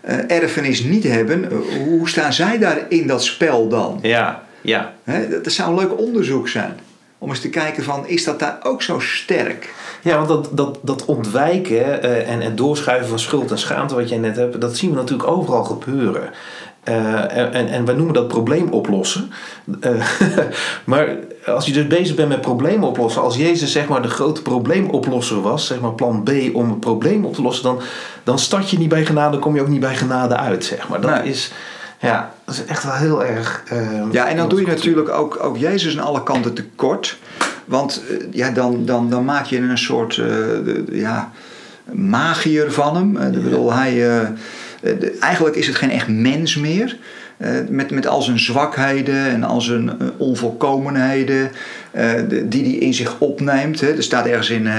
erfenis niet hebben, uh, hoe staan zij daar in dat spel dan? Ja, ja. He, dat, dat, zou een leuk onderzoek zijn. Om eens te kijken van, is dat daar ook zo sterk? Ja, want dat, dat, dat ontwijken uh, en het doorschuiven van schuld en schaamte wat jij net hebt, dat zien we natuurlijk overal gebeuren. En, en wij noemen dat probleem oplossen. <laughs> maar als je dus bezig bent met problemen oplossen, als Jezus zeg maar de grote probleemoplosser was, zeg maar plan B om een probleem op te lossen, dan, dan start je niet bij genade, dan kom je ook niet bij genade uit, zeg maar. Dat Nee. is, ja, dat is echt wel heel erg. eh, Ja, en dan doe je natuurlijk ook, ook Jezus aan alle kanten tekort. Want eh, ja, dan, dan, dan maak je een soort eh, ja, magier van hem. Eh, ik bedoel, hij, eh, eh, de- eigenlijk is het geen echt mens meer. Eh, met, met al zijn zwakheden en al zijn eh, onvolkomenheden eh, de- die hij in zich opneemt. Hè. Er staat ergens in eh,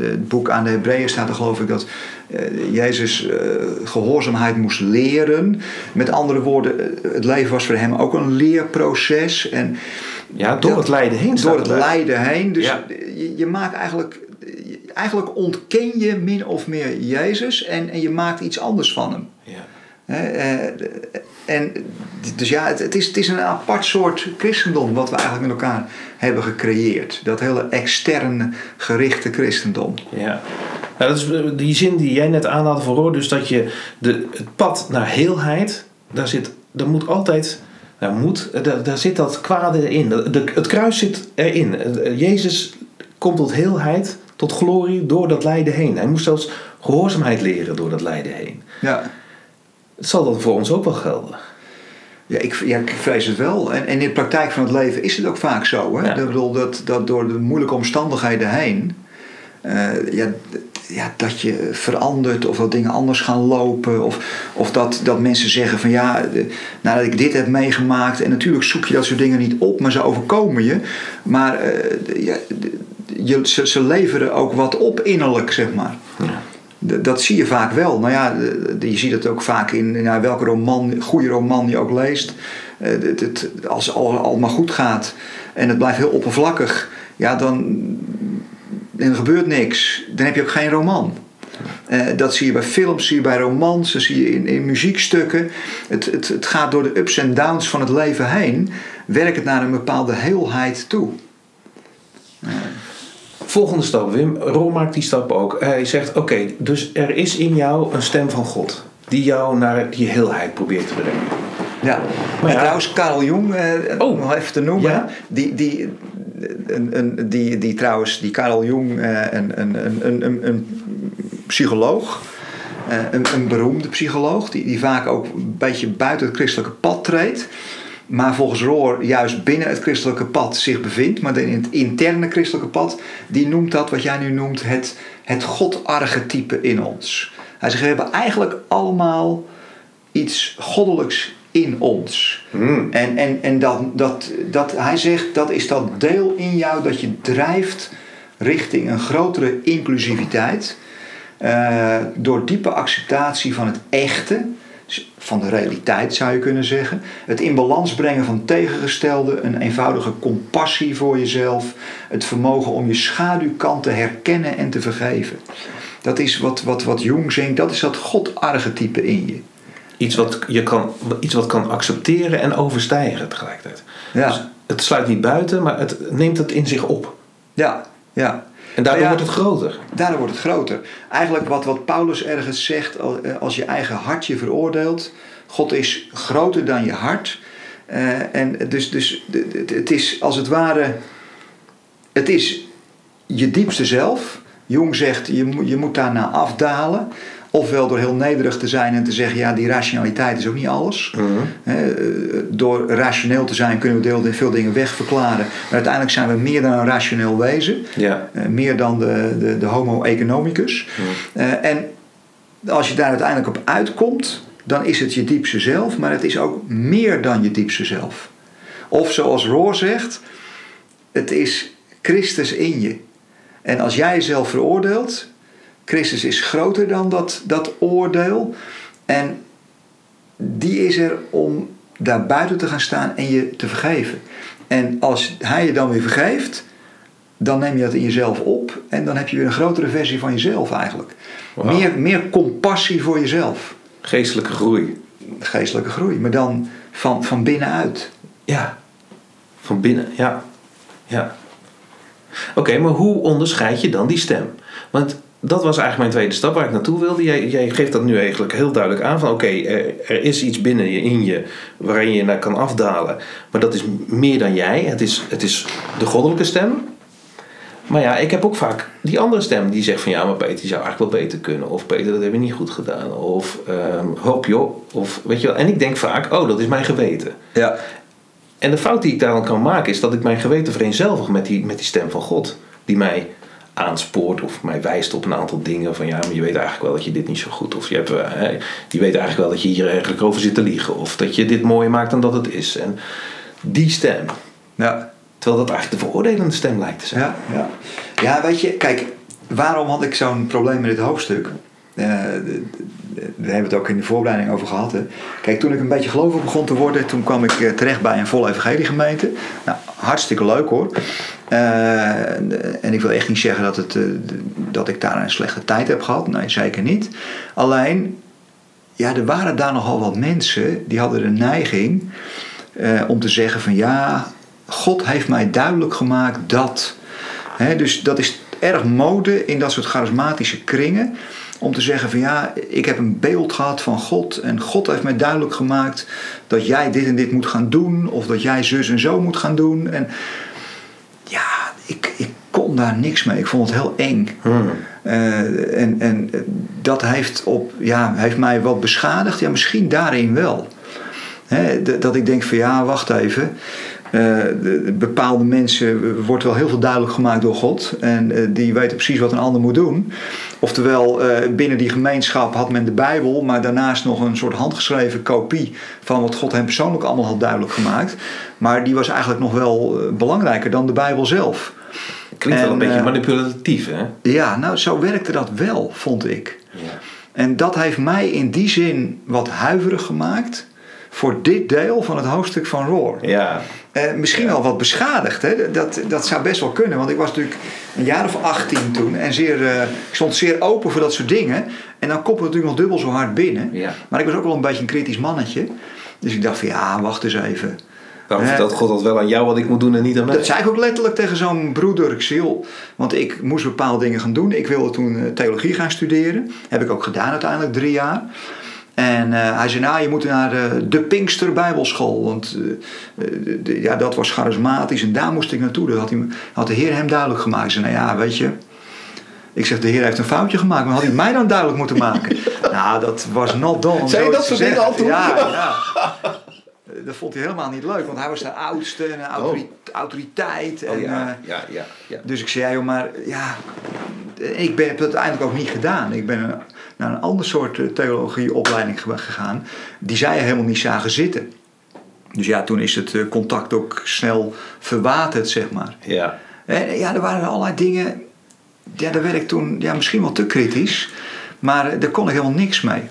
het boek aan de Hebreeën staat er geloof ik dat eh, Jezus eh, gehoorzaamheid moest leren. Met andere woorden, eh, het leven was voor hem ook een leerproces. En Ja, door dat- het lijden heen door het lijden heen. Dus Ja. je, je maakt eigenlijk, eigenlijk ontken je min of meer Jezus en, en je maakt iets anders van hem. Ja. Eh, en, dus ja, het, het, is, het is een apart soort christendom wat we eigenlijk met elkaar hebben gecreëerd. Dat hele extern gerichte christendom. Ja. Nou, dat is eh, die zin die jij net aanhaalde van Roor, dus dat je de, het pad naar heelheid, daar, zit, daar moet altijd, nou moet, eh, daar, daar zit dat kwade in. De, het kruis zit erin. Jezus komt tot heelheid, tot glorie door dat lijden heen. Hij moest zelfs gehoorzaamheid leren door dat lijden heen. Ja. Het zal dan voor ons ook wel gelden. Ja, ik, ja, ik vrees het wel. En, en in de praktijk van het leven is het ook vaak zo. Hè? Ja. Ik bedoel, dat, dat door de moeilijke omstandigheden heen... eh, ja, ja, dat je verandert of dat dingen anders gaan lopen. Of, of dat, dat mensen zeggen van ja, nadat ik dit heb meegemaakt... en natuurlijk zoek je dat soort dingen niet op, maar ze overkomen je. Maar eh, ja, je, ze, ze leveren ook wat op innerlijk, zeg maar. Ja. Dat zie je vaak wel. Nou ja, je ziet het ook vaak in nou, welke roman, goede roman je ook leest. Eh, het, het, als het al, al maar goed gaat en het blijft heel oppervlakkig, ja, dan, dan gebeurt niks. Dan heb je ook geen roman. Eh, dat zie je bij films, zie je bij romans, dat zie je in, in muziekstukken. Het, het, het gaat door de ups en downs van het leven heen, werkt het naar een bepaalde heelheid toe. Volgende stap, Wim. Roor maakt die stap ook. Hij zegt, oké, dus er is in jou een stem van God. Die jou naar die heelheid probeert te brengen. Ja, Maar ja. trouwens, Karel Jong, eh, Oh. nog even te noemen, Ja. die, die, een, een, die, die trouwens, die Karel Jong, eh, een, een, een, een, een, een psycholoog, eh, een, een beroemde psycholoog, die, die vaak ook een beetje buiten het christelijke pad treedt. Maar volgens Roor juist binnen het christelijke pad zich bevindt. Maar in het interne christelijke pad, die noemt dat wat jij nu noemt het, het God-archetype in ons. Hij zegt, we hebben eigenlijk allemaal iets goddelijks in ons. Hmm. En, en, en dat, dat, dat, hij zegt, dat is dat deel in jou dat je drijft richting een grotere inclusiviteit. eh, door diepe acceptatie van het echte, van de realiteit zou je kunnen zeggen. Het in balans brengen van tegengestelde, een eenvoudige compassie voor jezelf. Het vermogen om je schaduwkant te herkennen en te vergeven. Dat is wat, wat, wat Jung zingt, dat is dat God-archetype in je. Iets wat, je kan, iets wat kan accepteren en overstijgen tegelijkertijd. Ja. Dus het sluit niet buiten, maar het neemt het in zich op. Ja, ja. En daardoor ja, wordt het groter. Daardoor wordt het groter. Eigenlijk wat, wat Paulus ergens zegt, eh, als je eigen hart je veroordeelt, God is groter dan je hart. Eh, en dus, dus het is als het ware, het is je diepste zelf. Jong zegt, je, je moet daarna afdalen. Ofwel door heel nederig te zijn en te zeggen, ja, die rationaliteit is ook niet alles. Eh, door rationeel te zijn kunnen we deel, veel dingen wegverklaren. Maar uiteindelijk zijn we meer dan een rationeel wezen. Ja. Eh, meer dan de, de, de homo economicus. Eh, en als je daar uiteindelijk op uitkomt, dan is het je diepste zelf, maar het is ook meer dan je diepste zelf. Of zoals Roor zegt, het is Christus in je. En als jij jezelf veroordeelt, Christus is groter dan dat, dat oordeel. En die is er om daar buiten te gaan staan en je te vergeven. En als hij je dan weer vergeeft, dan neem je dat in jezelf op en dan heb je weer een grotere versie van jezelf eigenlijk. Meer, meer compassie voor jezelf. Geestelijke groei. Geestelijke groei, maar dan van, van binnenuit. Ja. Van binnen, ja. Ja. Oké, maar hoe onderscheid je dan die stem? Want dat was eigenlijk mijn tweede stap waar ik naartoe wilde. Jij, jij geeft dat nu eigenlijk heel duidelijk aan van oké, er, er is iets binnen je, in je waarin je naar kan afdalen. Maar dat is meer dan jij. Het is, het is de goddelijke stem. Maar ja, ik heb ook vaak die andere stem die zegt van ja, maar Peter, die zou eigenlijk wel beter kunnen. Of Peter, dat heb je niet goed gedaan. Of ehm hoop joh. Of weet je wel. En ik denk vaak, oh, dat is mijn geweten. Ja. En de fout die ik daar dan kan maken is dat ik mijn geweten vereenzelvig met die, met die stem van God. Die mij aanspoort of mij wijst op een aantal dingen. Van ja, maar je weet eigenlijk wel dat je dit niet zo goed. Of je, hebt, eh, je weet eigenlijk wel dat je hier eigenlijk over zit te liegen. Of dat je dit mooier maakt dan dat het is. En die stem. Ja. Terwijl dat eigenlijk de veroordelende stem lijkt te zijn. Ja, ja. ja, weet je, kijk, waarom had ik zo'n probleem met dit hoofdstuk? Eh, daar hebben we het ook in de voorbereiding over gehad. Hè. Kijk, toen ik een beetje gelovig begon te worden, toen kwam ik eh, terecht bij een volle evangeliegemeente. Nou, hartstikke leuk hoor. Eh, en ik wil echt niet zeggen dat, het, dat ik daar een slechte tijd heb gehad. Nee, zeker niet. Alleen, ja, er waren daar nogal wat mensen die hadden de neiging om te zeggen van ja, God heeft mij duidelijk gemaakt dat. Dus dat is erg mode in dat soort charismatische kringen. Om te zeggen van ja, ik heb een beeld gehad van God. En God heeft mij duidelijk gemaakt dat jij dit en dit moet gaan doen. Of dat jij zus en zo moet gaan doen. En ik, ik kon daar niks mee. Ik vond het heel eng. Hmm. Uh, en, en dat heeft, op, ja, heeft mij wat beschadigd. Ja, misschien daarin wel. dat ik denk van ja, wacht even. Uh, bepaalde mensen wordt wel heel veel duidelijk gemaakt door God. En uh, die weten precies wat een ander moet doen. Oftewel, uh, binnen die gemeenschap had men de Bijbel, maar daarnaast nog een soort handgeschreven kopie van wat God hem persoonlijk allemaal had duidelijk gemaakt. Maar die was eigenlijk nog wel belangrijker dan de Bijbel zelf. Klinkt wel een beetje manipulatief, hè? Ja, nou, zo werkte dat wel, vond ik. Ja. En dat heeft mij in die zin wat huiverig gemaakt voor dit deel van het hoofdstuk van Roar. Ja. Uh, misschien wel wat beschadigd. Hè? Dat, dat zou best wel kunnen. Want ik was natuurlijk een jaar of 18 toen. En zeer, uh, ik stond zeer open voor dat soort dingen. En dan komt het natuurlijk nog dubbel zo hard binnen. Ja. Maar ik was ook wel een beetje een kritisch mannetje. Dus ik dacht van ja, wacht eens even. Waarom vertelt God dat wel aan jou wat ik moet doen en niet aan mij? Dat zei ik ook letterlijk tegen zo'n broeder. Ik zei, want ik moest bepaalde dingen gaan doen. Ik wilde toen eh, theologie gaan studeren. Heb ik ook gedaan uiteindelijk, drie jaar. En uh, hij zei, nou, je moet naar uh, de Pinkster Bijbelschool. Want uh, ja, dat was charismatisch en daar moest ik naartoe. Dat had, hij, had de Heer hem duidelijk gemaakt. Zei, nou ja, weet je... Ik zeg, de Heer heeft een foutje gemaakt. Maar had hij mij dan duidelijk moeten maken? <laughs> nou, dat was not done. Zei je dat soort dingen al toen? Ja, <laughs> ja. Dat vond hij helemaal niet leuk. Want hij was de oudste en oh. autoriteit. Oh, en, ja, ja, ja, ja, Dus ik zei, joh, maar ja... Ik ben, heb het uiteindelijk ook niet gedaan. Ik ben naar een ander soort eh, theologieopleiding gegaan, die zij helemaal niet zagen zitten. Dus ja, toen is het eh, contact ook snel verwaterd, zeg maar. Ja. En ja, er waren allerlei dingen. Ja, daar werd ik toen ja, misschien wel te kritisch, maar eh, daar kon ik helemaal niks mee.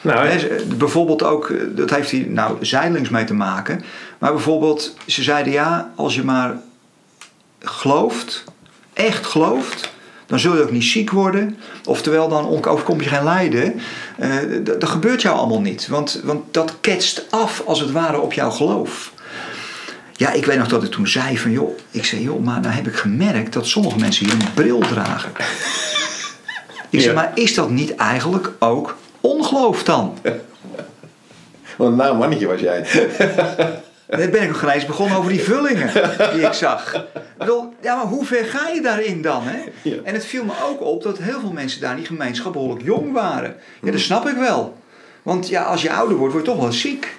Nou, bijvoorbeeld ook, dat heeft hij nou zijdelings mee te maken. Maar bijvoorbeeld, ze zeiden ja, als je maar gelooft, echt gelooft, dan zul je ook niet ziek worden. Oftewel, dan overkom je geen lijden. Uh, dat gebeurt jou allemaal niet. Want, want dat ketst af als het ware op jouw geloof. Ja, ik weet nog dat ik toen zei van joh, ik zei joh, maar nou heb ik gemerkt dat sommige mensen hier een bril dragen. ik zei, maar is dat niet eigenlijk ook ongeloof dan? Wat een nou mannetje was jij. Net ben ik nog gelijk begonnen over die vullingen die ik zag. Ik bedoel, ja, maar hoe ver ga je daarin dan? Hè? En het viel me ook op dat heel veel mensen daar in die gemeenschap behoorlijk jong waren. Ja, dat snap ik wel. Want ja, als je ouder wordt, word je toch wel ziek.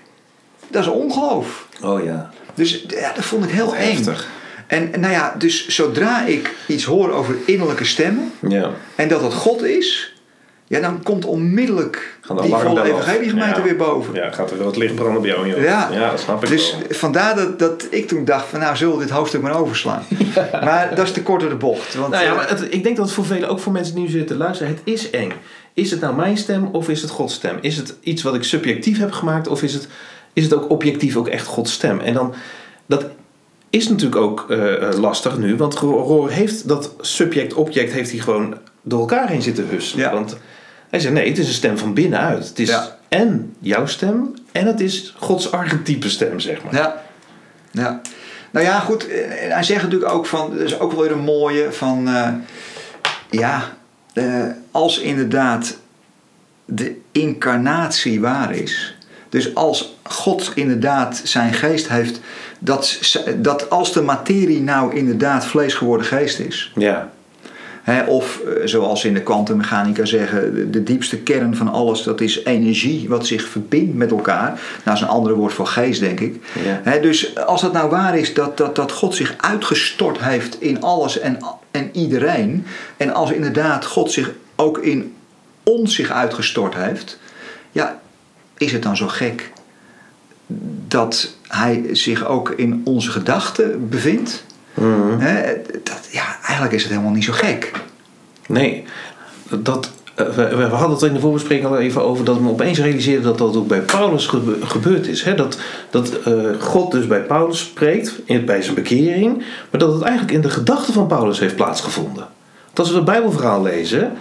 Dat is ongeloof. Oh ja. Dus ja, dat vond ik heel Heftig. En nou ja, dus zodra ik iets hoor over innerlijke stemmen ja. en dat dat God is, ja, dan komt onmiddellijk die volle evangeliegemeente ja. weer boven. Ja, gaat er wel het licht branden bij jou. Joh. Ja. ja, dat snap ik Dus vandaar dat, dat ik toen dacht van nou zullen we dit hoofdstuk maar overslaan. <laughs> Maar dat is te kort door de bocht. Want, nou ja, maar het, ik denk dat het voor velen, ook voor mensen die nu zitten luisteren, het is eng. Is het nou mijn stem of is het Gods stem? Is het iets wat ik subjectief heb gemaakt of is het, is het ook objectief ook echt Gods stem? En dan, dat is natuurlijk ook uh, lastig nu, want Roor heeft dat subject-object heeft hij gewoon door elkaar heen zitten hussen. Ja. Want hij zei nee, het is een stem van binnenuit. Het is en jouw stem en het is Gods archetype stem, zeg maar. Ja, ja. Nou ja, goed. Eh, hij zegt natuurlijk ook van, dat is ook wel weer een mooie van, uh, ja, uh, als inderdaad de incarnatie waar is. Dus als God inderdaad zijn geest heeft, dat, dat als de materie nou inderdaad vlees geworden geest is. Ja Of eh, zoals in de kwantummechanica zeggen, de, diepste kern van alles, dat is energie wat zich verbindt met elkaar. Nou, dat is een ander woord voor geest, denk ik. Ja. Dus als het nou waar is dat, dat, dat God zich uitgestort heeft in alles en, en iedereen. En als inderdaad God zich ook in ons zich uitgestort heeft. Ja, is het dan zo gek dat hij zich ook in onze gedachten bevindt? Mhm. Dat, ja, eigenlijk is het helemaal niet zo gek. Nee, dat, eh, we, we hadden het in de voorbespreking al even over dat me opeens realiseerde dat dat ook bij Paulus gebe- gebeurd is. Hè? Dat, dat eh, God dus bij Paulus spreekt, in, bij zijn bekering, maar dat het eigenlijk in de gedachten van Paulus heeft plaatsgevonden. Want als we het Bijbelverhaal lezen,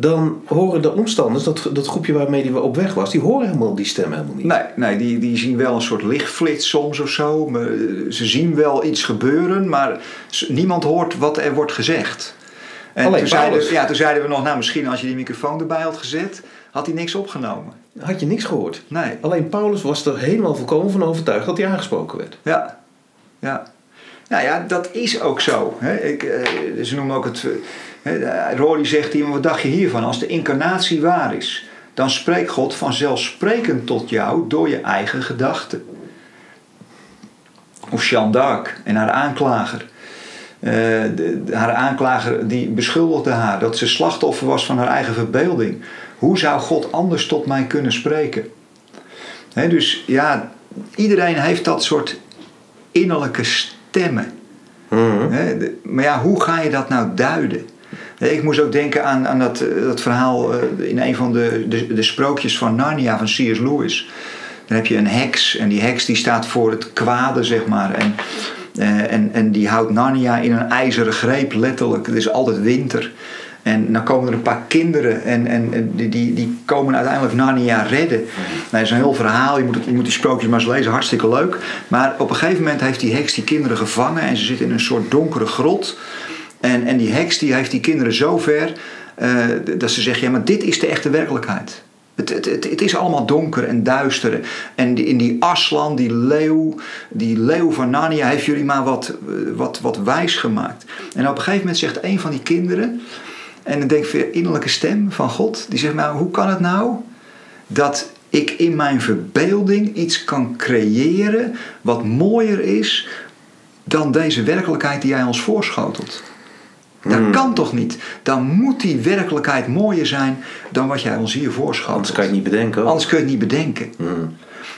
dan horen de omstanders, dat, dat groepje waarmee hij op weg was, die horen helemaal die stem helemaal niet. Nee, nee die, die zien wel een soort lichtflits soms of zo. Maar, eh, Ze zien wel iets gebeuren, maar niemand hoort wat er wordt gezegd. En toen zeiden, ja, toen zeiden we nog, nou misschien als je die microfoon erbij had gezet, had hij niks opgenomen. Had je niks gehoord. Nee, Alleen Paulus was er helemaal volkomen van overtuigd dat hij aangesproken werd. ja. ja. Nou ja, dat is ook zo. Hè. Ik, eh, ze noemen ook het... eh, Rory zegt hier, maar wat dacht je hiervan? Als de incarnatie waar is, dan spreekt God vanzelfsprekend tot jou door je eigen gedachten. Of Jeanne d'Arc en haar aanklager. Eh, de- haar aanklager die beschuldigde haar dat ze slachtoffer was van haar eigen verbeelding. Hoe zou God anders tot mij kunnen spreken? Dus ja, iedereen heeft dat soort innerlijke stemmen. Mhm. De- maar ja, hoe ga je dat nou duiden? Ik moest ook denken aan, aan dat, eh, dat verhaal eh, in een van de, de, de sprookjes van Narnia van C.S. Lewis. Dan heb je een heks en die heks die staat voor het kwade, zeg maar. En, eh, en, en die houdt Narnia in een ijzeren greep, letterlijk. Het is altijd winter. En dan komen er een paar kinderen en, en, en die, die, die komen uiteindelijk Narnia redden. Nou, dat is een heel verhaal, je moet, het, je moet die sprookjes maar eens lezen, hartstikke leuk. Maar op een gegeven moment heeft die heks die kinderen gevangen en ze zitten in een soort donkere grot. En, en die heks die heeft die kinderen zo ver eh, dat ze zegt, ja maar dit is de echte werkelijkheid. Het, het, het, het is allemaal donker en duister. En in die Aslan, die leeuw, die leeuw van Narnia, heeft jullie maar wat, eh, wat, wat wijs gemaakt. En op een gegeven moment zegt een van die kinderen, en dan denk ik weer innerlijke stem van God, die zegt nou, hoe kan het nou dat ik in mijn verbeelding iets kan creëren wat mooier is dan deze werkelijkheid die jij ons voorschotelt? Dat Hmm. kan toch niet? Dan moet die werkelijkheid mooier zijn dan wat jij ons hier voorschotelt. Anders kan je het niet bedenken. Anders kun je het niet bedenken.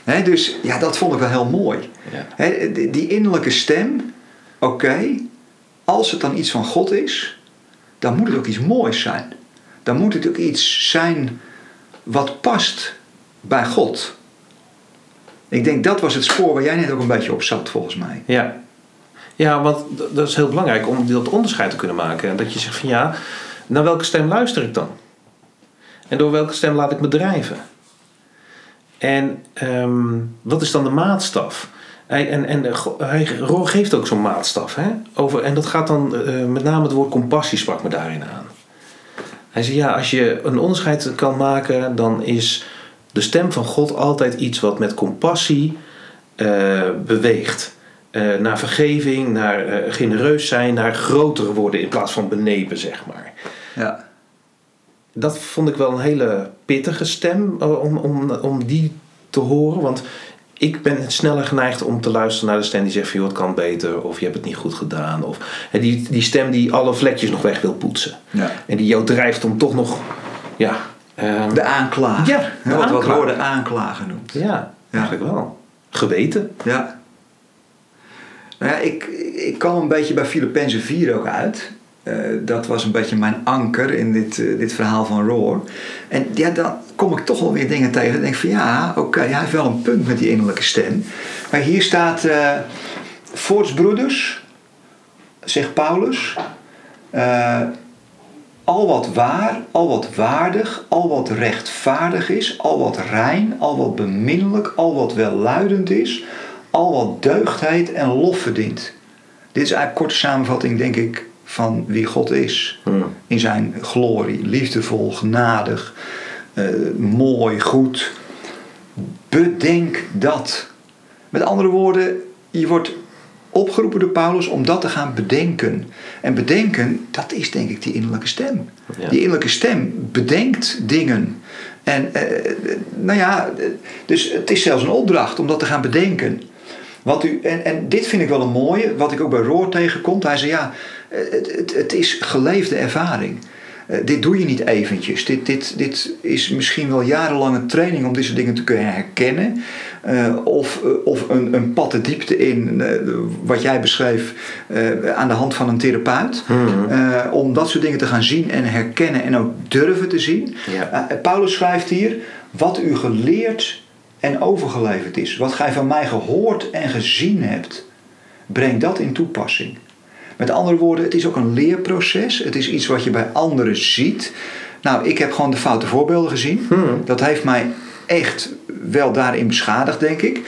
Hè, dus ja, dat vond ik wel heel mooi. Ja. Die innerlijke stem, oké, als het dan iets van God is, dan moet het ook iets moois zijn. Dan moet het ook iets zijn wat past bij God. Ik denk dat was het spoor waar jij net ook een beetje op zat, volgens mij. Ja. Ja, want dat is heel belangrijk om dat onderscheid te kunnen maken. En dat je zegt van ja, naar welke stem luister ik dan? En door welke stem laat ik me drijven? En ehm, wat is dan de maatstaf? Hij, en en go- hij geeft ook zo'n maatstaf. Hè? Over, en dat gaat dan eh, met name het woord compassie sprak me daarin aan. Hij zei ja, als je een onderscheid kan maken, dan is de stem van God altijd iets wat met compassie eh, beweegt. Eh, naar vergeving, naar eh, genereus zijn, naar groter worden in plaats van benepen, zeg maar. Ja, Dat vond ik wel een hele pittige stem eh, om, om, om die te horen. Want ik ben sneller geneigd om te luisteren naar de stem die zegt van joh, het kan beter. Of je hebt het niet goed gedaan. Of hè, die, die stem die alle vlekjes nog weg wil poetsen. ja. En die jou drijft om toch nog, ja... De aanklager. Ja, de wat, wat aanklager. worden aanklager noemt. ja, eigenlijk wel. Geweten. Ja. Ja, ik, ik kwam een beetje bij Filippenzen 4 ook uit. Eh, dat was een beetje mijn anker in dit, eh, dit verhaal van Roar. En ja, dan kom ik toch wel weer dingen tegen. En denk van ja, oké, hij heeft wel een punt met die innerlijke stem. Maar hier staat eh voortsbroeders, zegt Paulus. al wat waar, al wat waardig, al wat rechtvaardig is, al wat rein, al wat beminnelijk, al wat welluidend is, al wat deugd heet en lof verdient. Dit is eigenlijk een korte samenvatting, denk ik, van wie God is. Hmm. In zijn glorie, liefdevol, genadig, eh, mooi, goed. Bedenk dat. Met andere woorden, je wordt opgeroepen door Paulus om dat te gaan bedenken. En bedenken, dat is denk ik die innerlijke stem. Ja. Die innerlijke stem bedenkt dingen. En eh, nou ja, eh, dus het is zelfs een opdracht om dat te gaan bedenken. Wat u, en, en dit vind ik wel een mooie, wat ik ook bij Roor tegenkomt. Hij zei ja, het, het, het is geleefde ervaring. Eh, dit doe je niet eventjes. Dit, dit, dit is misschien wel jarenlange training om deze dingen te kunnen herkennen. Eh, of eh, of een, een pad de diepte in, wat jij beschreef, aan de hand van een therapeut. Eh, om dat soort dingen te gaan zien en herkennen en ook durven te zien. Ja. Paulus schrijft hier, wat u geleerd en overgeleverd is, wat gij van mij gehoord en gezien hebt, breng dat in toepassing. Met andere woorden, het is ook een leerproces. Het is iets wat je bij anderen ziet. Nou, ik heb gewoon de foute voorbeelden gezien. Dat heeft mij echt wel daarin beschadigd, denk ik.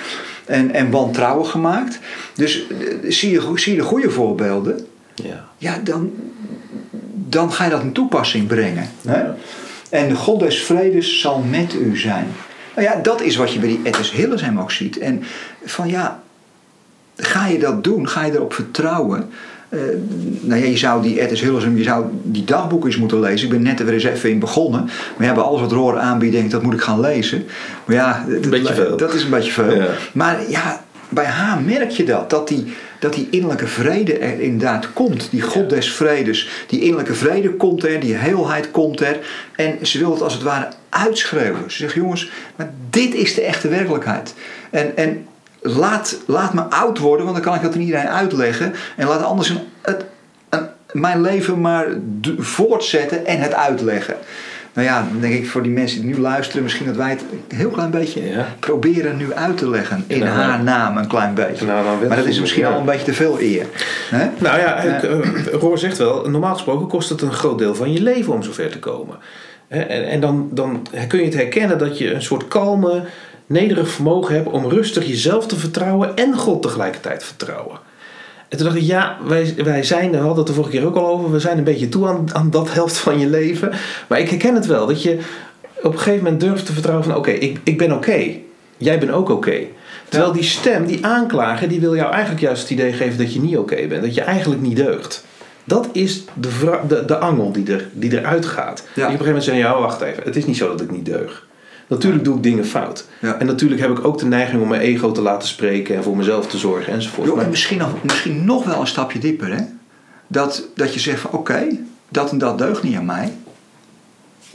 En, en wantrouwen gemaakt. Dus eh, zie je, zie je de goede voorbeelden. Ja. Ja, dan, dan ga je dat in toepassing brengen. Hè? En de God des vredes zal met u zijn. Nou ja, dat is wat je bij die Ettes Hillesheim ook ziet. En van ja, ga je dat doen? Ga je erop vertrouwen? Eh, nou ja, je zou die Ettes Hillesheim, je zou die dagboeken eens moeten lezen. Ik ben net er weer eens even in begonnen. Maar ja, bij alles wat Roor aanbiedt, denk ik, dat moet ik gaan lezen. Maar ja, dat, dat is een beetje veel. Ja. Maar ja, bij haar merk je dat. Dat die, dat die innerlijke vrede er inderdaad komt. Die God des vredes. Die innerlijke vrede komt er. Die heelheid komt er. En ze wil het als het ware uitschreeuwen. Ze zegt, jongens, maar dit is de echte werkelijkheid. En, en laat, laat me oud worden, want dan kan ik dat aan iedereen uitleggen. En laat anders een, het, een, mijn leven maar voortzetten en het uitleggen. Nou ja, dan denk ik voor die mensen die nu luisteren, misschien dat wij het een heel klein beetje Ja. proberen nu uit te leggen. In haar naam een klein beetje. Nou, maar dat is misschien al een beetje te veel eer. Nou ja, ik, eh, Roor zegt wel, normaal gesproken kost het een groot deel van je leven om zover te komen. En, en dan, dan kun je het herkennen dat je een soort kalme, nederig vermogen hebt om rustig jezelf te vertrouwen en God tegelijkertijd vertrouwen. En toen dacht ik, ja, wij, wij zijn, we hadden het de vorige keer ook al over, we zijn een beetje toe aan, aan dat helft van je leven. Maar ik herken het wel, dat je op een gegeven moment durft te vertrouwen van, oké, ik, ik ben oké. Jij bent ook oké. Terwijl die stem, die aanklager, die wil jou eigenlijk juist het idee geven dat je niet oké bent. Dat je eigenlijk niet deugt. Dat is de, de, de angel die, er, die eruit gaat. Die op een gegeven moment zeggen, ja wacht even, het is niet zo dat ik niet deug. Natuurlijk doe ik dingen fout. Ja. En natuurlijk heb ik ook de neiging om mijn ego te laten spreken en voor mezelf te zorgen enzovoort. En misschien nog, misschien nog wel een stapje dieper. Hè? Dat, dat je zegt van oké, dat en dat deugt niet aan mij.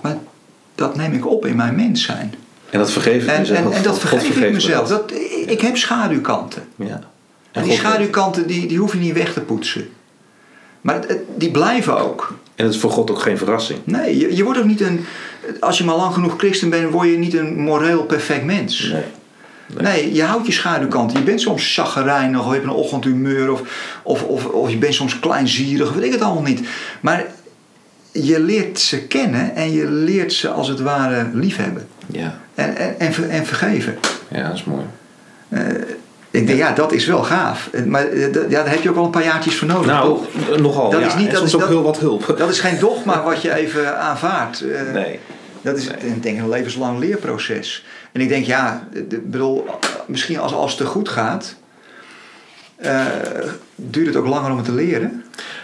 Maar dat neem ik op in mijn mens zijn. en dat vergeef ik En, mezelf. en, en dat vergeef ik mezelf. dat. Ik heb schaduwkanten. Ja. En die schaduwkanten die, die hoef je niet weg te poetsen. Maar die blijven ook. en het is voor God ook geen verrassing. Nee, je, je wordt ook niet een. Als je maar lang genoeg christen bent, word je niet een moreel perfect mens. Nee. Nee, je houdt je schaduwkanten. Je bent soms chagrijnig, of je hebt een ochtendhumeur, of, of, of, of je bent soms kleinzierig, weet ik het allemaal niet. Maar je leert ze kennen en je leert ze als het ware liefhebben. Ja. En, en, en, ver- en vergeven. ja, dat is mooi. Ik denk, ja, dat is wel gaaf. Maar eh, ja, daar heb je ook wel een paar jaartjes voor nodig. Nou, toch? eh, nogal. Dat ja. is niet- En dat is- ook dat- heel wat hulp. Dat is geen dogma wat je even aanvaardt. Eh, Nee. Dat is ik denk een levenslang leerproces. En ik denk, ja, bedoel, misschien als, als het te goed gaat, eh, duurt het ook langer om het te leren.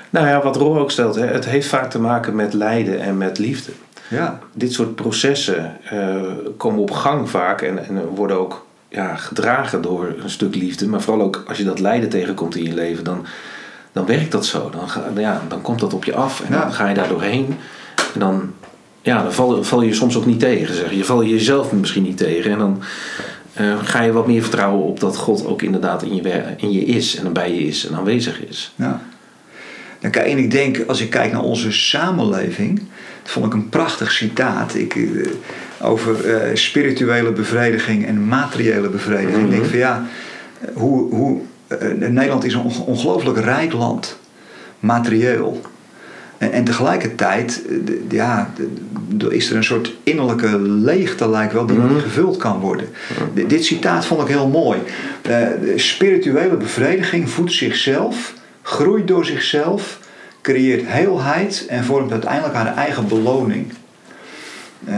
Nou ja, wat Roor ook stelt, hè, het heeft vaak te maken met lijden en met liefde. Ja, Dit soort processen eh, komen op gang vaak en, en worden ook ja, gedragen door een stuk liefde. Maar vooral ook als je dat lijden tegenkomt in je leven, dan, dan werkt dat zo. Dan, ga, ja, dan komt dat op je af en Ja. dan ga je daar doorheen. En dan, ja, dan val, val je soms ook niet tegen. Zeg. Je val je jezelf misschien niet tegen. En dan eh, ga je wat meer vertrouwen op dat God ook inderdaad in je, in je is en bij je is en aanwezig is. ja. En ik denk, als ik kijk naar onze samenleving, dat vond ik een prachtig citaat ik, eh, over eh, spirituele bevrediging en materiële bevrediging. Ik denk van ja, hoe, hoe, Nederland is een onge- ongelooflijk rijk land, materieel. En, en tegelijkertijd eh, ja, is er een soort innerlijke leegte, lijkt wel, die niet gevuld kan worden. D- dit citaat vond ik heel mooi. Eh, spirituele bevrediging voedt zichzelf, groeit door zichzelf, creëert heelheid en vormt uiteindelijk haar eigen beloning. Eh,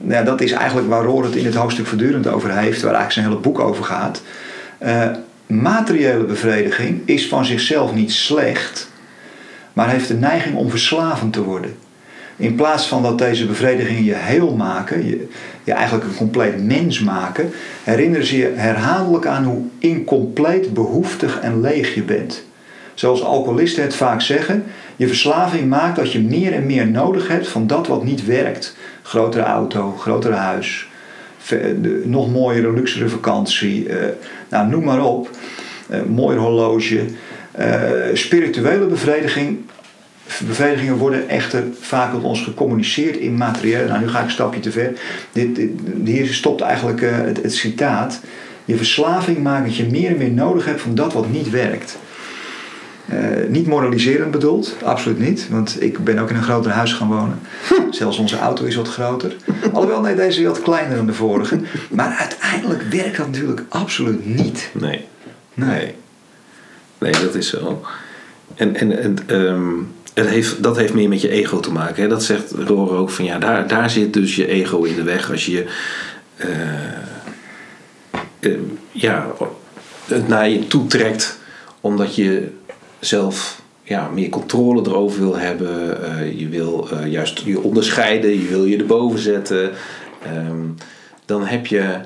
nou ja, dat is eigenlijk waar Roor het in het hoofdstuk voortdurend over heeft, waar eigenlijk zijn hele boek over gaat. Materiële bevrediging is van zichzelf niet slecht, maar heeft de neiging om verslavend te worden. In plaats van dat deze bevredigingen je heel maken, je, eigenlijk een compleet mens maken, herinneren ze je herhaaldelijk aan hoe incompleet, behoeftig en leeg je bent. Zoals alcoholisten het vaak zeggen, je verslaving maakt dat je meer en meer nodig hebt van dat wat niet werkt. Grotere auto, grotere huis, nog mooiere, luxere vakantie, uh, nou, noem maar op. Uh, mooi horloge. Uh, spirituele bevrediging Bevredigingen worden echter vaak tot ons gecommuniceerd in materiële. Nou, nu ga ik een stapje te ver. Dit, dit, hier stopt eigenlijk uh, het, het, citaat. Je verslaving maakt dat je meer en meer nodig hebt van dat wat niet werkt. Uh, niet moraliserend bedoeld, absoluut niet. Want ik ben ook in een groter huis gaan wonen. Zelfs onze auto is wat groter. Alhoewel, nee, deze is wat kleiner dan de vorige. Maar uiteindelijk werkt dat natuurlijk absoluut niet. Nee. Nee. Nee, dat is zo. En, en, en um het heeft, dat heeft meer met je ego te maken. Hè? Dat zegt Roor ook van ja, daar, daar zit dus je ego in de weg. Als je uh, uh, ja, het naar je toe trekt omdat je zelf ja, meer controle erover wil hebben. Uh, je wil juist je onderscheiden, je wil je erboven zetten. Um, dan heb je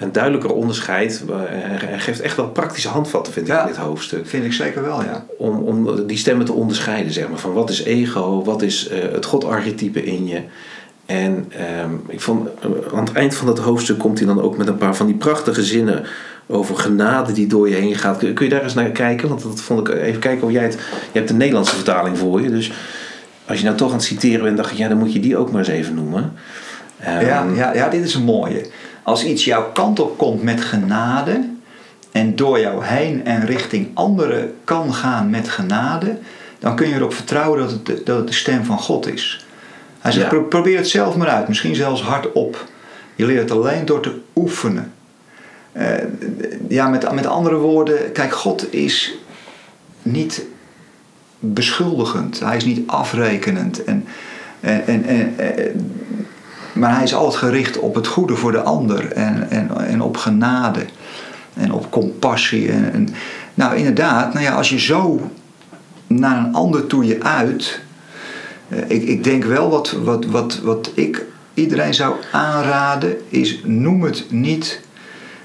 een duidelijker onderscheid. Hij geeft echt wel praktische handvatten, vind ik, in dit hoofdstuk. Vind ik zeker wel, ja. Om, om die stemmen te onderscheiden, zeg maar. Van wat is ego, wat is uh, het godarchetype in je. En uh, ik vond, uh, aan het eind van dat hoofdstuk komt hij dan ook met een paar van die prachtige zinnen over genade die door je heen gaat. Kun, kun je daar eens naar kijken? Want dat vond ik even kijken of jij het. Je hebt de Nederlandse vertaling voor je. Dus als je nou toch aan het citeren bent, dacht ik, ja, dan moet je die ook maar eens even noemen. Um, ja, ja, ja, dit is een mooie. Als iets jouw kant op komt met genade en door jou heen en richting anderen kan gaan met genade, dan kun je erop vertrouwen dat het de, dat het de stem van God is. Hij zegt: probeer het zelf maar uit, misschien zelfs hardop. Je leert het alleen door te oefenen. Uh, ja, met, met andere woorden, kijk, God is niet beschuldigend, hij is niet afrekenend. En, en, en, en maar hij is altijd gericht op het goede voor de ander en, en, en op genade en op compassie. En, en, nou, inderdaad, nou ja, als je zo naar een ander toe je uit. Eh, ik, ik denk wel wat, wat, wat, wat ik iedereen zou aanraden, is noem het niet.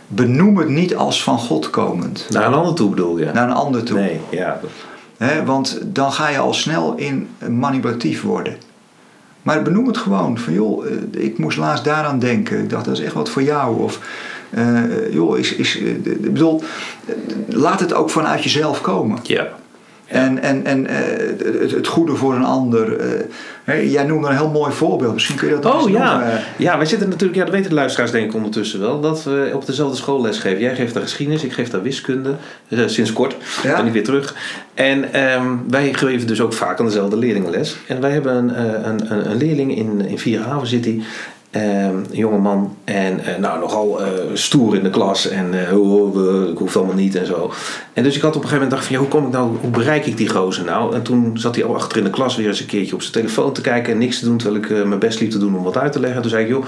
Benoem het niet als van God komend. Naar een ander toe bedoel je? Naar een ander toe. Nee, ja. want dan ga je al snel in manipulatief worden. Maar benoem het gewoon. Van joh, eh, ik moest laatst daaraan denken. Ik dacht, dat is echt wat voor jou. Of uh, joh, is, is, ik bedoel, laat het ook vanuit jezelf komen. Ja. En, en, en het, het, goede voor een ander. jij noemde een heel mooi voorbeeld. Misschien kun je dat Oh ja. Noemen. Ja, wij zitten natuurlijk, ja, dat weten de luisteraars denk ik ondertussen wel, dat we op dezelfde school les geven. Jij geeft daar geschiedenis, ik geef daar wiskunde, sinds kort. Ja. Ben ik weer terug. En um, wij geven dus ook vaak aan dezelfde leerlingenles. En wij hebben een, een, een, een leerling in, in Vierhaven zit hij. Um, jonge man en uh, nou, nogal uh, stoer in de klas en uh, oh, ik hoef allemaal niet en zo. En dus ik had op een gegeven moment dacht van ja, hoe kom ik nou, hoe bereik ik die gozer nou? En toen zat hij al achter in de klas weer eens een keertje op zijn telefoon te kijken en niks te doen terwijl ik mijn best liep te doen om wat uit te leggen. En toen zei ik joh,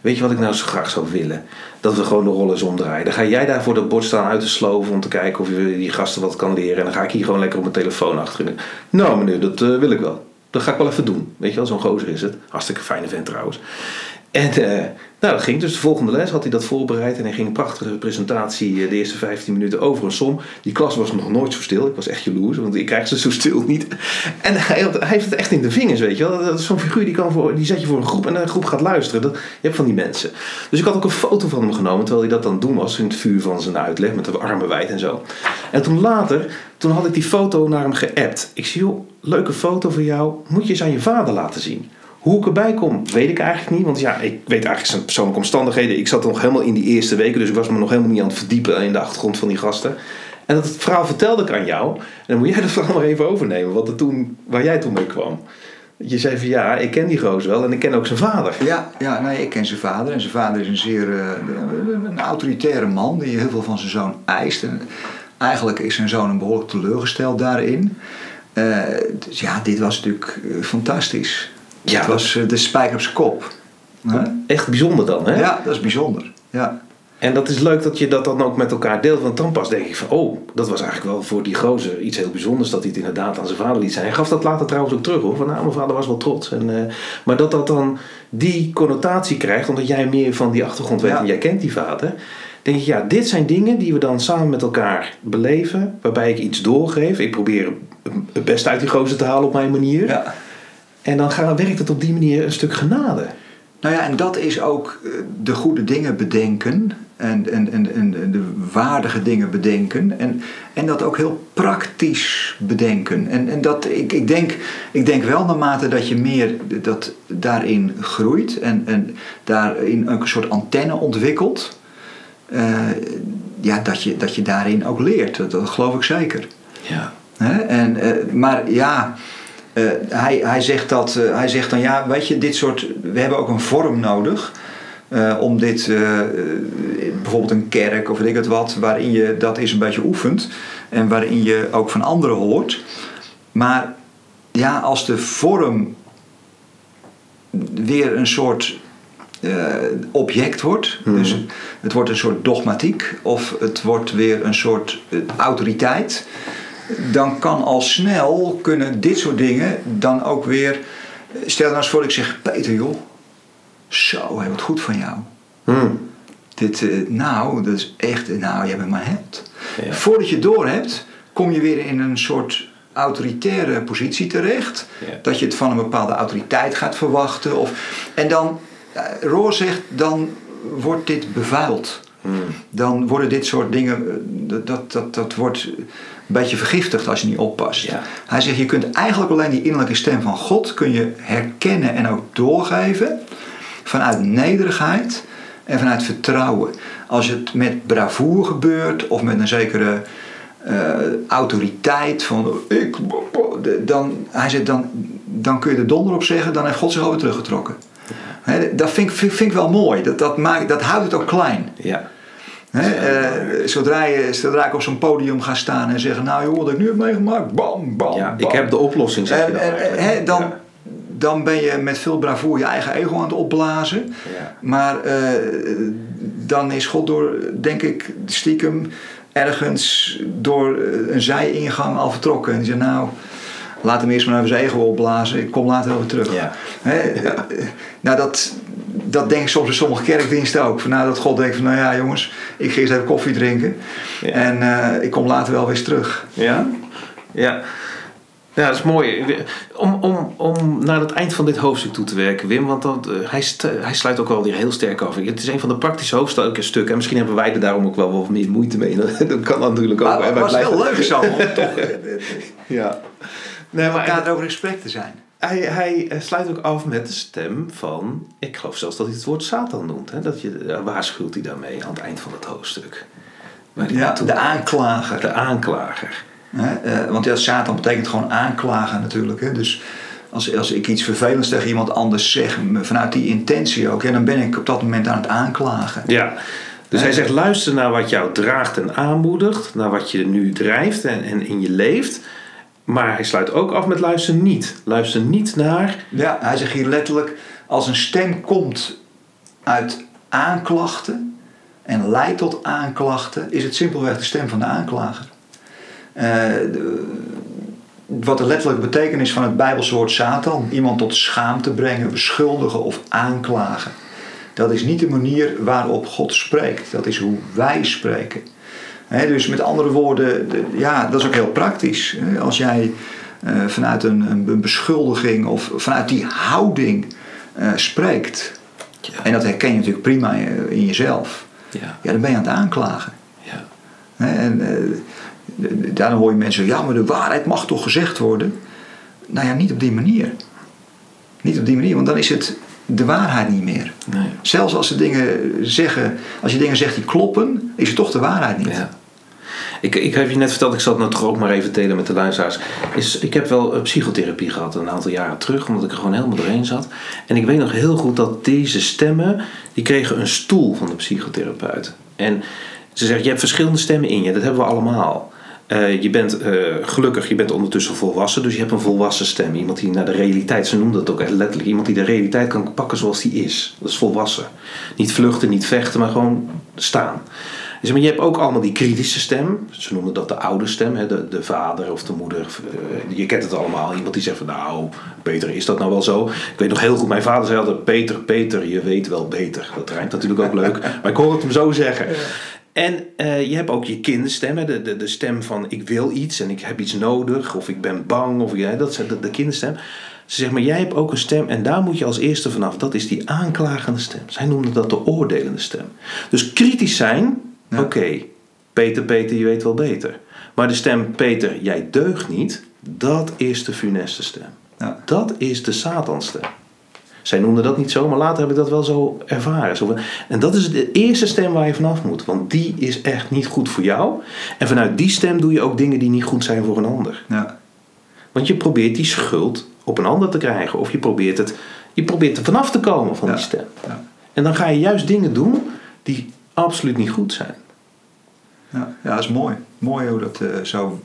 weet je wat ik nou zo graag zou willen? Dat we gewoon de rollen eens omdraaien. Dan ga jij daar voor dat bord staan uit te sloven om te kijken of je die gasten wat kan leren. En dan ga ik hier gewoon lekker op mijn telefoon achterin. Nou meneer, dat wil ik wel. Dat ga ik wel even doen. Weet je wel, zo'n gozer is het. Hartstikke fijne vent trouwens. En uh, nou, dat ging dus. De volgende les had hij dat voorbereid. En hij ging een prachtige presentatie uh, de eerste 15 minuten over een som. Die klas was nog nooit zo stil. Ik was echt jaloers, want ik krijg ze zo stil niet. En hij, hij heeft het echt in de vingers, weet je wel. Dat is zo'n figuur die, kan voor, die zet je voor een groep en een groep gaat luisteren. Dat, je hebt van die mensen. Dus ik had ook een foto van hem genomen terwijl hij dat dan doen was. In het vuur van zijn uitleg met de armen wijd en zo. En toen later, toen had ik die foto naar hem geappt. Ik zie, joh, leuke foto van jou. Moet je eens aan je vader laten zien. Hoe ik erbij kom, weet ik eigenlijk niet. Want ja, ik weet eigenlijk zijn persoonlijke omstandigheden. Ik zat nog helemaal in die eerste weken. Dus ik was me nog helemaal niet aan het verdiepen in de achtergrond van die gasten. En dat verhaal vertelde ik aan jou. En dan moet jij <laughs> dat verhaal maar even overnemen. Wat er toen, waar jij toen mee kwam. Je zei van ja, ik ken die goos wel en ik ken ook zijn vader. Ja, ja nee, ik ken zijn vader. En zijn vader is een zeer uh, een autoritaire man die heel veel van zijn zoon eist. En eigenlijk is zijn zoon een behoorlijk teleurgesteld daarin. Uh, dus ja, dit was natuurlijk fantastisch. Ja, het was eh, de spijker op zijn kop. Echt bijzonder dan, hè? Ja, dat is bijzonder. Ja. En dat is leuk dat je dat dan ook met elkaar deelt. Want dan pas denk ik van, oh, dat was eigenlijk wel voor die gozer iets heel bijzonders dat hij het inderdaad aan zijn vader liet zijn. Hij gaf dat later trouwens ook terug hoor. Van nou, mijn vader was wel trots. En, eh, maar dat dat dan die connotatie krijgt, omdat jij meer van die achtergrond weet Ja. en jij kent die vader. Denk ik, ja, dit zijn dingen die we dan samen met elkaar beleven. Waarbij ik iets doorgeef. Ik probeer het beste uit die gozer te halen op mijn manier. Ja. En dan gaat, werkt het op die manier een stuk genade. Nou ja, en dat is ook eh, de goede dingen bedenken. En, en, en, en de waardige dingen bedenken. En, en dat ook heel praktisch bedenken. En, en dat, ik, ik, denk, ik denk wel naarmate dat je meer dat daarin groeit. En, en daarin ook een soort antenne ontwikkelt. eh, ja, dat, je, dat je daarin ook leert. Dat, dat geloof ik zeker. Ja. En, eh, maar ja, eh, hij, hij, zegt dat, eh, hij zegt dan ja, weet je, dit soort, we hebben ook een vorm nodig. eh, om dit, bijvoorbeeld een kerk of weet ik het wat, waarin je dat eens een beetje oefent. En waarin je ook van anderen hoort. Maar ja, als de vorm weer een soort object wordt. Mhm. Dus het wordt een soort dogmatiek of het wordt weer een soort autoriteit. Dan kan al snel kunnen dit soort dingen dan ook weer. Stel nou eens voor, ik zeg: Peter, joh, zo, heel wat goed van jou. Hm. Dit, eh, nou, dat is echt, nou, jij bent mijn held. Ja. Voordat je het door hebt, kom je weer in een soort autoritaire positie terecht. Ja. Dat je het van een bepaalde autoriteit gaat verwachten. Of, en dan, eh, Roor zegt, dan wordt dit bevuild. Hm. Dan worden dit soort dingen, eh, dat, dat, dat, dat wordt een beetje vergiftigd als je niet oppast. Ja. Hij zegt, je kunt eigenlijk alleen die innerlijke stem van God kun je herkennen en ook doorgeven vanuit nederigheid en vanuit vertrouwen. Als het met bravoure gebeurt of met een zekere eh, autoriteit van ik, dan, hij zegt, dan, dan kun je er donder op zeggen, dan heeft God zich alweer teruggetrokken. Dat vind ik, vind, vind ik wel mooi. Dat, dat, maakt, dat houdt het ook klein. Ja. Eh, zodra, je, zodra ik op zo'n podium ga staan en zeggen, nou joh, wat ik nu heb meegemaakt, bam, bam, ja, bam. ik heb de oplossing, zeg je En, dan hè, dan, Ja. dan ben je met veel bravoure je eigen ego aan het opblazen. Ja. Maar eh, dan is God door, denk ik, stiekem ergens door eh, een zijingang al vertrokken. En die zegt, nou, laat hem eerst maar even zijn ego opblazen. Ik kom later weer terug. Eh, Nou, dat, dat denk ik soms in sommige kerkdiensten ook. Van, nou, dat God denkt van, nou ja jongens, ik ga eerst even koffie drinken. Ja. En eh, ik kom later wel weer eens terug. Ja? Ja. Ja, dat is mooi. Om, om, om naar het eind van dit hoofdstuk toe te werken, Wim, want dat, eh, hij, hij sluit ook wel weer heel sterk af. Het is een van de praktische hoofdstukken en misschien hebben wij er daarom ook wel wat meer moeite mee. <laughs> Dat kan natuurlijk ook. Maar het was blijven- wel leuk zo, om toch Ja. Nee, maar elkaar in gesprek te zijn. Hij, hij eh, sluit ook af met de stem van, ik geloof zelfs dat hij het woord Satan noemt. Hè? Dat je, daar waarschuwt hij daarmee aan het eind van het hoofdstuk. Ja, de aanklager. de aanklager. Hè? eh, want ja, Satan betekent gewoon aanklagen natuurlijk. Hè? Dus als, als ik iets vervelends tegen iemand anders zeg, vanuit die intentie ook, ja, dan ben ik op dat moment aan het aanklagen. Ja, dus hij zegt luister naar wat jou draagt en aanmoedigt, naar wat je nu drijft en, en in je leeft. Maar hij sluit ook af met luister niet. Luister niet naar. Ja, hij zegt hier letterlijk, als een stem komt uit aanklachten en leidt tot aanklachten, is het simpelweg de stem van de aanklager. Eh, wat de letterlijke betekenis van het Bijbelse woord Satan, iemand tot schaamte brengen, beschuldigen of aanklagen. Dat is niet de manier waarop God spreekt, dat is hoe wij spreken. Dus met andere woorden, de- ja, dat is ook heel praktisch. Als jij eh, vanuit een, een, beschuldiging of vanuit die houding eh, spreekt, en dat herken je natuurlijk prima in, in jezelf, Ja, ja, dan ben je aan het aanklagen. ja, En daarom hoor je mensen, ja, maar de waarheid mag toch gezegd worden? Nou ja, niet op die manier. Niet op die manier, want dan is het de waarheid niet meer. nee. Zelfs als, ze dingen zeggen, als je dingen zegt die kloppen, is het toch de waarheid niet. Ja. Ik, ik heb je net verteld, ik zal het nou toch ook maar even delen met de luisteraars. Is, ik heb wel psychotherapie gehad een aantal jaren terug, omdat ik er gewoon helemaal doorheen zat. En ik weet nog heel goed dat deze stemmen, die kregen een stoel van de psychotherapeut. En ze zegt, je hebt verschillende stemmen in je, dat hebben we allemaal. Eh, je bent eh, gelukkig, je bent ondertussen volwassen, dus je hebt een volwassen stem. Iemand die naar de realiteit, ze noemden dat ook echt letterlijk, iemand die de realiteit kan pakken zoals die is. Dat is volwassen. Niet vluchten, niet vechten, maar gewoon staan. Dus, maar je hebt ook allemaal die kritische stem. Ze noemen dat de oude stem, hè? De, de vader of de moeder. eh, Je kent het allemaal. Iemand die zegt van nou, Peter, is dat nou wel zo? Ik weet nog heel goed, mijn vader zei altijd, Peter, Peter, je weet wel beter. Dat rijmt natuurlijk ook leuk, <laughs> maar ik hoor het hem zo zeggen. En eh, je hebt ook je kinderstem, hè? De, de, de stem van ik wil iets en ik heb iets nodig, of ik ben bang, of ja, dat is de, de kinderstem. Ze zeggen, maar jij hebt ook een stem en daar moet je als eerste vanaf. Dat is die aanklagende stem. Zij noemden dat de oordelende stem. Dus kritisch zijn, Ja. oké, Peter, Peter, je weet wel beter. Maar de stem, Peter, jij deugt niet, dat is de funeste stem. Ja. Dat is de Satanstem. Zij noemden dat niet zo, maar later heb ik dat wel zo ervaren. En dat is de eerste stem waar je vanaf moet. Want die is echt niet goed voor jou. En vanuit die stem doe je ook dingen die niet goed zijn voor een ander. Ja. Want je probeert die schuld op een ander te krijgen. Of je probeert, het, je probeert er vanaf te komen van Ja. die stem. Ja. En dan ga je juist dingen doen die absoluut niet goed zijn. Ja. ja, dat is mooi. Mooi hoe dat eh, zo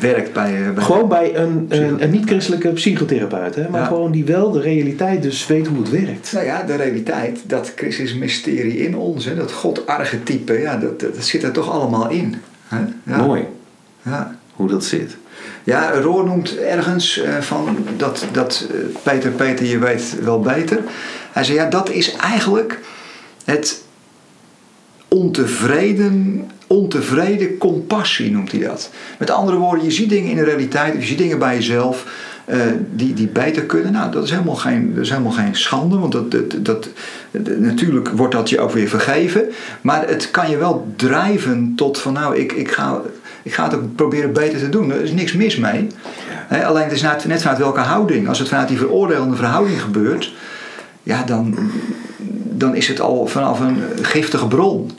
werkt bij... eh, bij Gewoon bij een, een, een niet-christelijke psychotherapeut. Hè? Maar Ja. gewoon die wel de realiteit dus weet hoe het werkt. Nou ja, de realiteit, dat Christus mysterie in ons, hè, dat God-archetype, ja, dat, dat, dat zit er toch allemaal in. Hè? Ja. Mooi Ja. hoe dat zit. Ja, Roor noemt ergens eh, van dat, dat Peter, Peter, je weet wel beter. Hij zei, ja, dat is eigenlijk het ontevreden, ontevreden compassie, noemt hij dat. Met andere woorden, je ziet dingen in de realiteit, je ziet dingen bij jezelf eh, die, die beter kunnen. Nou, dat is helemaal geen, dat is helemaal geen schande, want dat, dat, dat, natuurlijk wordt dat je ook weer vergeven. Maar het kan je wel drijven tot van, nou, ik, ik, ga, ik ga het ook proberen beter te doen. Er is niks mis mee. Alleen het is net, net vanuit welke houding. Als het vanuit die veroordelende verhouding gebeurt, ja, dan, dan is het al vanaf een giftige bron.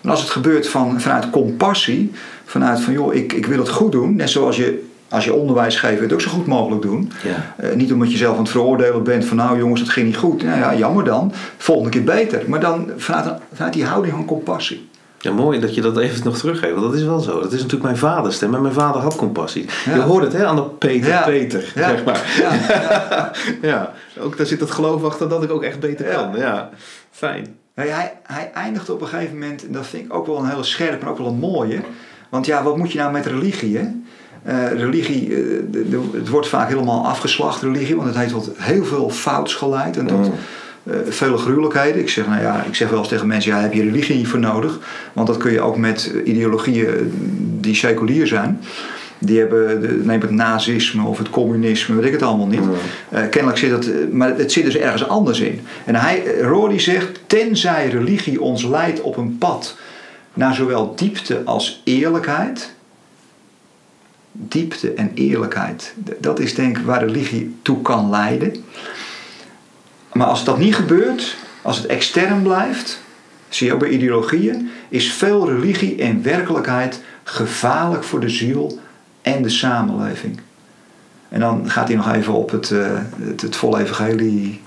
Maar als het gebeurt van, vanuit compassie, vanuit van joh, ik, ik wil het goed doen, net zoals je als je onderwijs geeft, het ook zo goed mogelijk doen. Ja. Eh, niet omdat je zelf aan het veroordelen bent van nou jongens, dat ging niet goed. Nou ja, jammer dan. Volgende keer beter. Maar dan vanuit, vanuit die houding van compassie. Ja, mooi dat je dat even nog teruggeeft. Want dat is wel zo. Dat is natuurlijk mijn vaders stem. En mijn vader had compassie. Ja. Je hoort het hè, aan de Peter, Ja. Peter, Ja. zeg maar. Ja, <laughs> ook daar zit het geloof achter dat ik ook echt beter kan. Ja, fijn. Hij, hij eindigt op een gegeven moment, en dat vind ik ook wel een hele scherpe, maar ook wel een mooie. Want ja, wat moet je nou met religie? Hè? Eh, religie, eh, de- de- het wordt vaak helemaal afgeslacht, religie, want het heeft tot heel veel fouts geleid en tot Mm. Eh, vele gruwelijkheden. Ik zeg, nou ja, ik zeg wel eens tegen mensen, ja, heb je religie niet voor nodig? Want dat kun je ook met ideologieën die seculier zijn. Die hebben, neem het nazisme of het communisme, weet ik het allemaal niet. Eh, kennelijk zit dat, eh, maar het zit dus ergens anders in. En hij, Rory zegt, tenzij religie ons leidt op een pad naar zowel diepte als eerlijkheid. Diepte en eerlijkheid, dat is denk ik waar religie toe kan leiden. Maar als dat niet gebeurt, als het extern blijft, zie je ook bij ideologieën, is veel religie in werkelijkheid gevaarlijk voor de ziel en de samenleving. En dan gaat hij nog even op het, eh, het, het volle evangelie.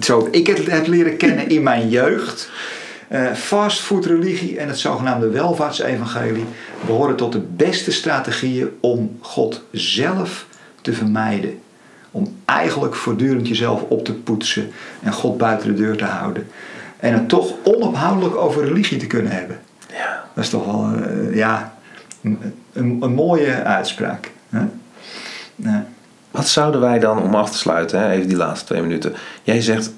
Zo ik het heb leren kennen in mijn jeugd. Eh fastfood religie en het zogenaamde welvaartsevangelie behoren tot de beste strategieën om God zelf te vermijden. Om eigenlijk voortdurend jezelf op te poetsen en God buiten de deur te houden. En het toch onophoudelijk over religie te kunnen hebben. Ja. Dat is toch wel eh, ja, een, een, een mooie uitspraak. Hè? Ja. Wat zouden wij dan, om af te sluiten, hè, even die laatste twee minuten. Jij zegt,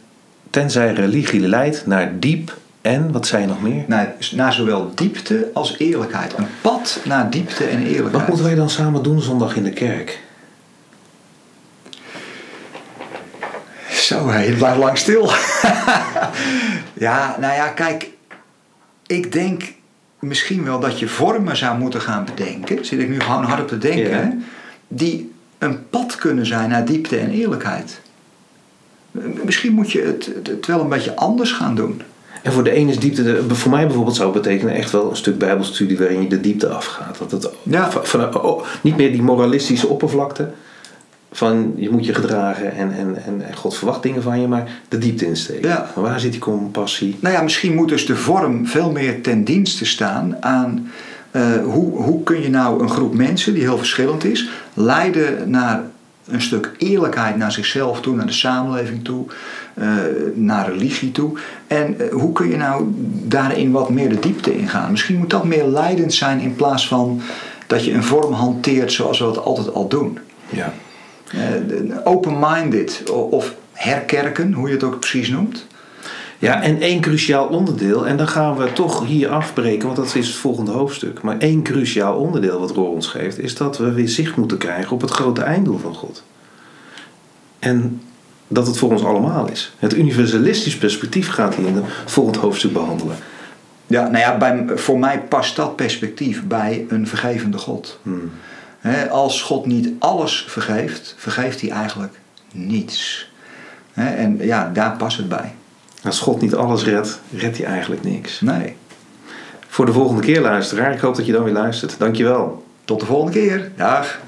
tenzij religie leidt naar diep en, wat zei je nog meer? Naar, naar zowel diepte als eerlijkheid. Een pad naar diepte en eerlijkheid. Wat moeten wij dan samen doen zondag in de kerk? Zo, hé, het blijft lang stil. <laughs> ja, nou ja, kijk. Ik denk misschien wel dat je vormen zou moeten gaan bedenken. Zit ik nu gewoon hard op te denken. Ja. hè, Die een pad kunnen zijn naar diepte en eerlijkheid. Misschien moet je het, het, het wel een beetje anders gaan doen. En voor de ene is diepte, voor mij bijvoorbeeld zou het betekenen echt wel een stuk bijbelstudie waarin je de diepte afgaat. Dat het Ja. van- van- oh, niet meer die moralistische oppervlakte van je moet je gedragen en, en, en God verwacht dingen van je, maar de diepte insteken. Ja. Waar zit die compassie? Nou ja, misschien moet dus de vorm veel meer ten dienste staan aan Eh, hoe, hoe kun je nou een groep mensen die heel verschillend is, leiden naar een stuk eerlijkheid naar zichzelf toe, naar de samenleving toe, eh, naar religie toe. En eh, hoe kun je nou daarin wat meer de diepte ingaan? Misschien moet dat meer leidend zijn in plaats van dat je een vorm hanteert zoals we het altijd al doen. Ja. Uh, Open-minded of herkerken, hoe je het ook precies noemt. Ja, en één cruciaal onderdeel, en dan gaan we toch hier afbreken, want dat is het volgende hoofdstuk. Maar één cruciaal onderdeel wat Roor ons geeft, is dat we weer zicht moeten krijgen op het grote einddoel van God. En dat het voor ons allemaal is. Het universalistisch perspectief gaat hier in het volgende hoofdstuk behandelen. Ja, nou ja, bij, voor mij past dat perspectief bij een vergevende God. Hmm. Als God niet alles vergeeft, vergeeft hij eigenlijk niets. en ja, daar past het bij. Als God niet alles redt, redt hij eigenlijk niks. Nee. Voor de volgende keer, luisteraar. Ik hoop dat je dan weer luistert. Dankjewel. Tot de volgende keer. Dag.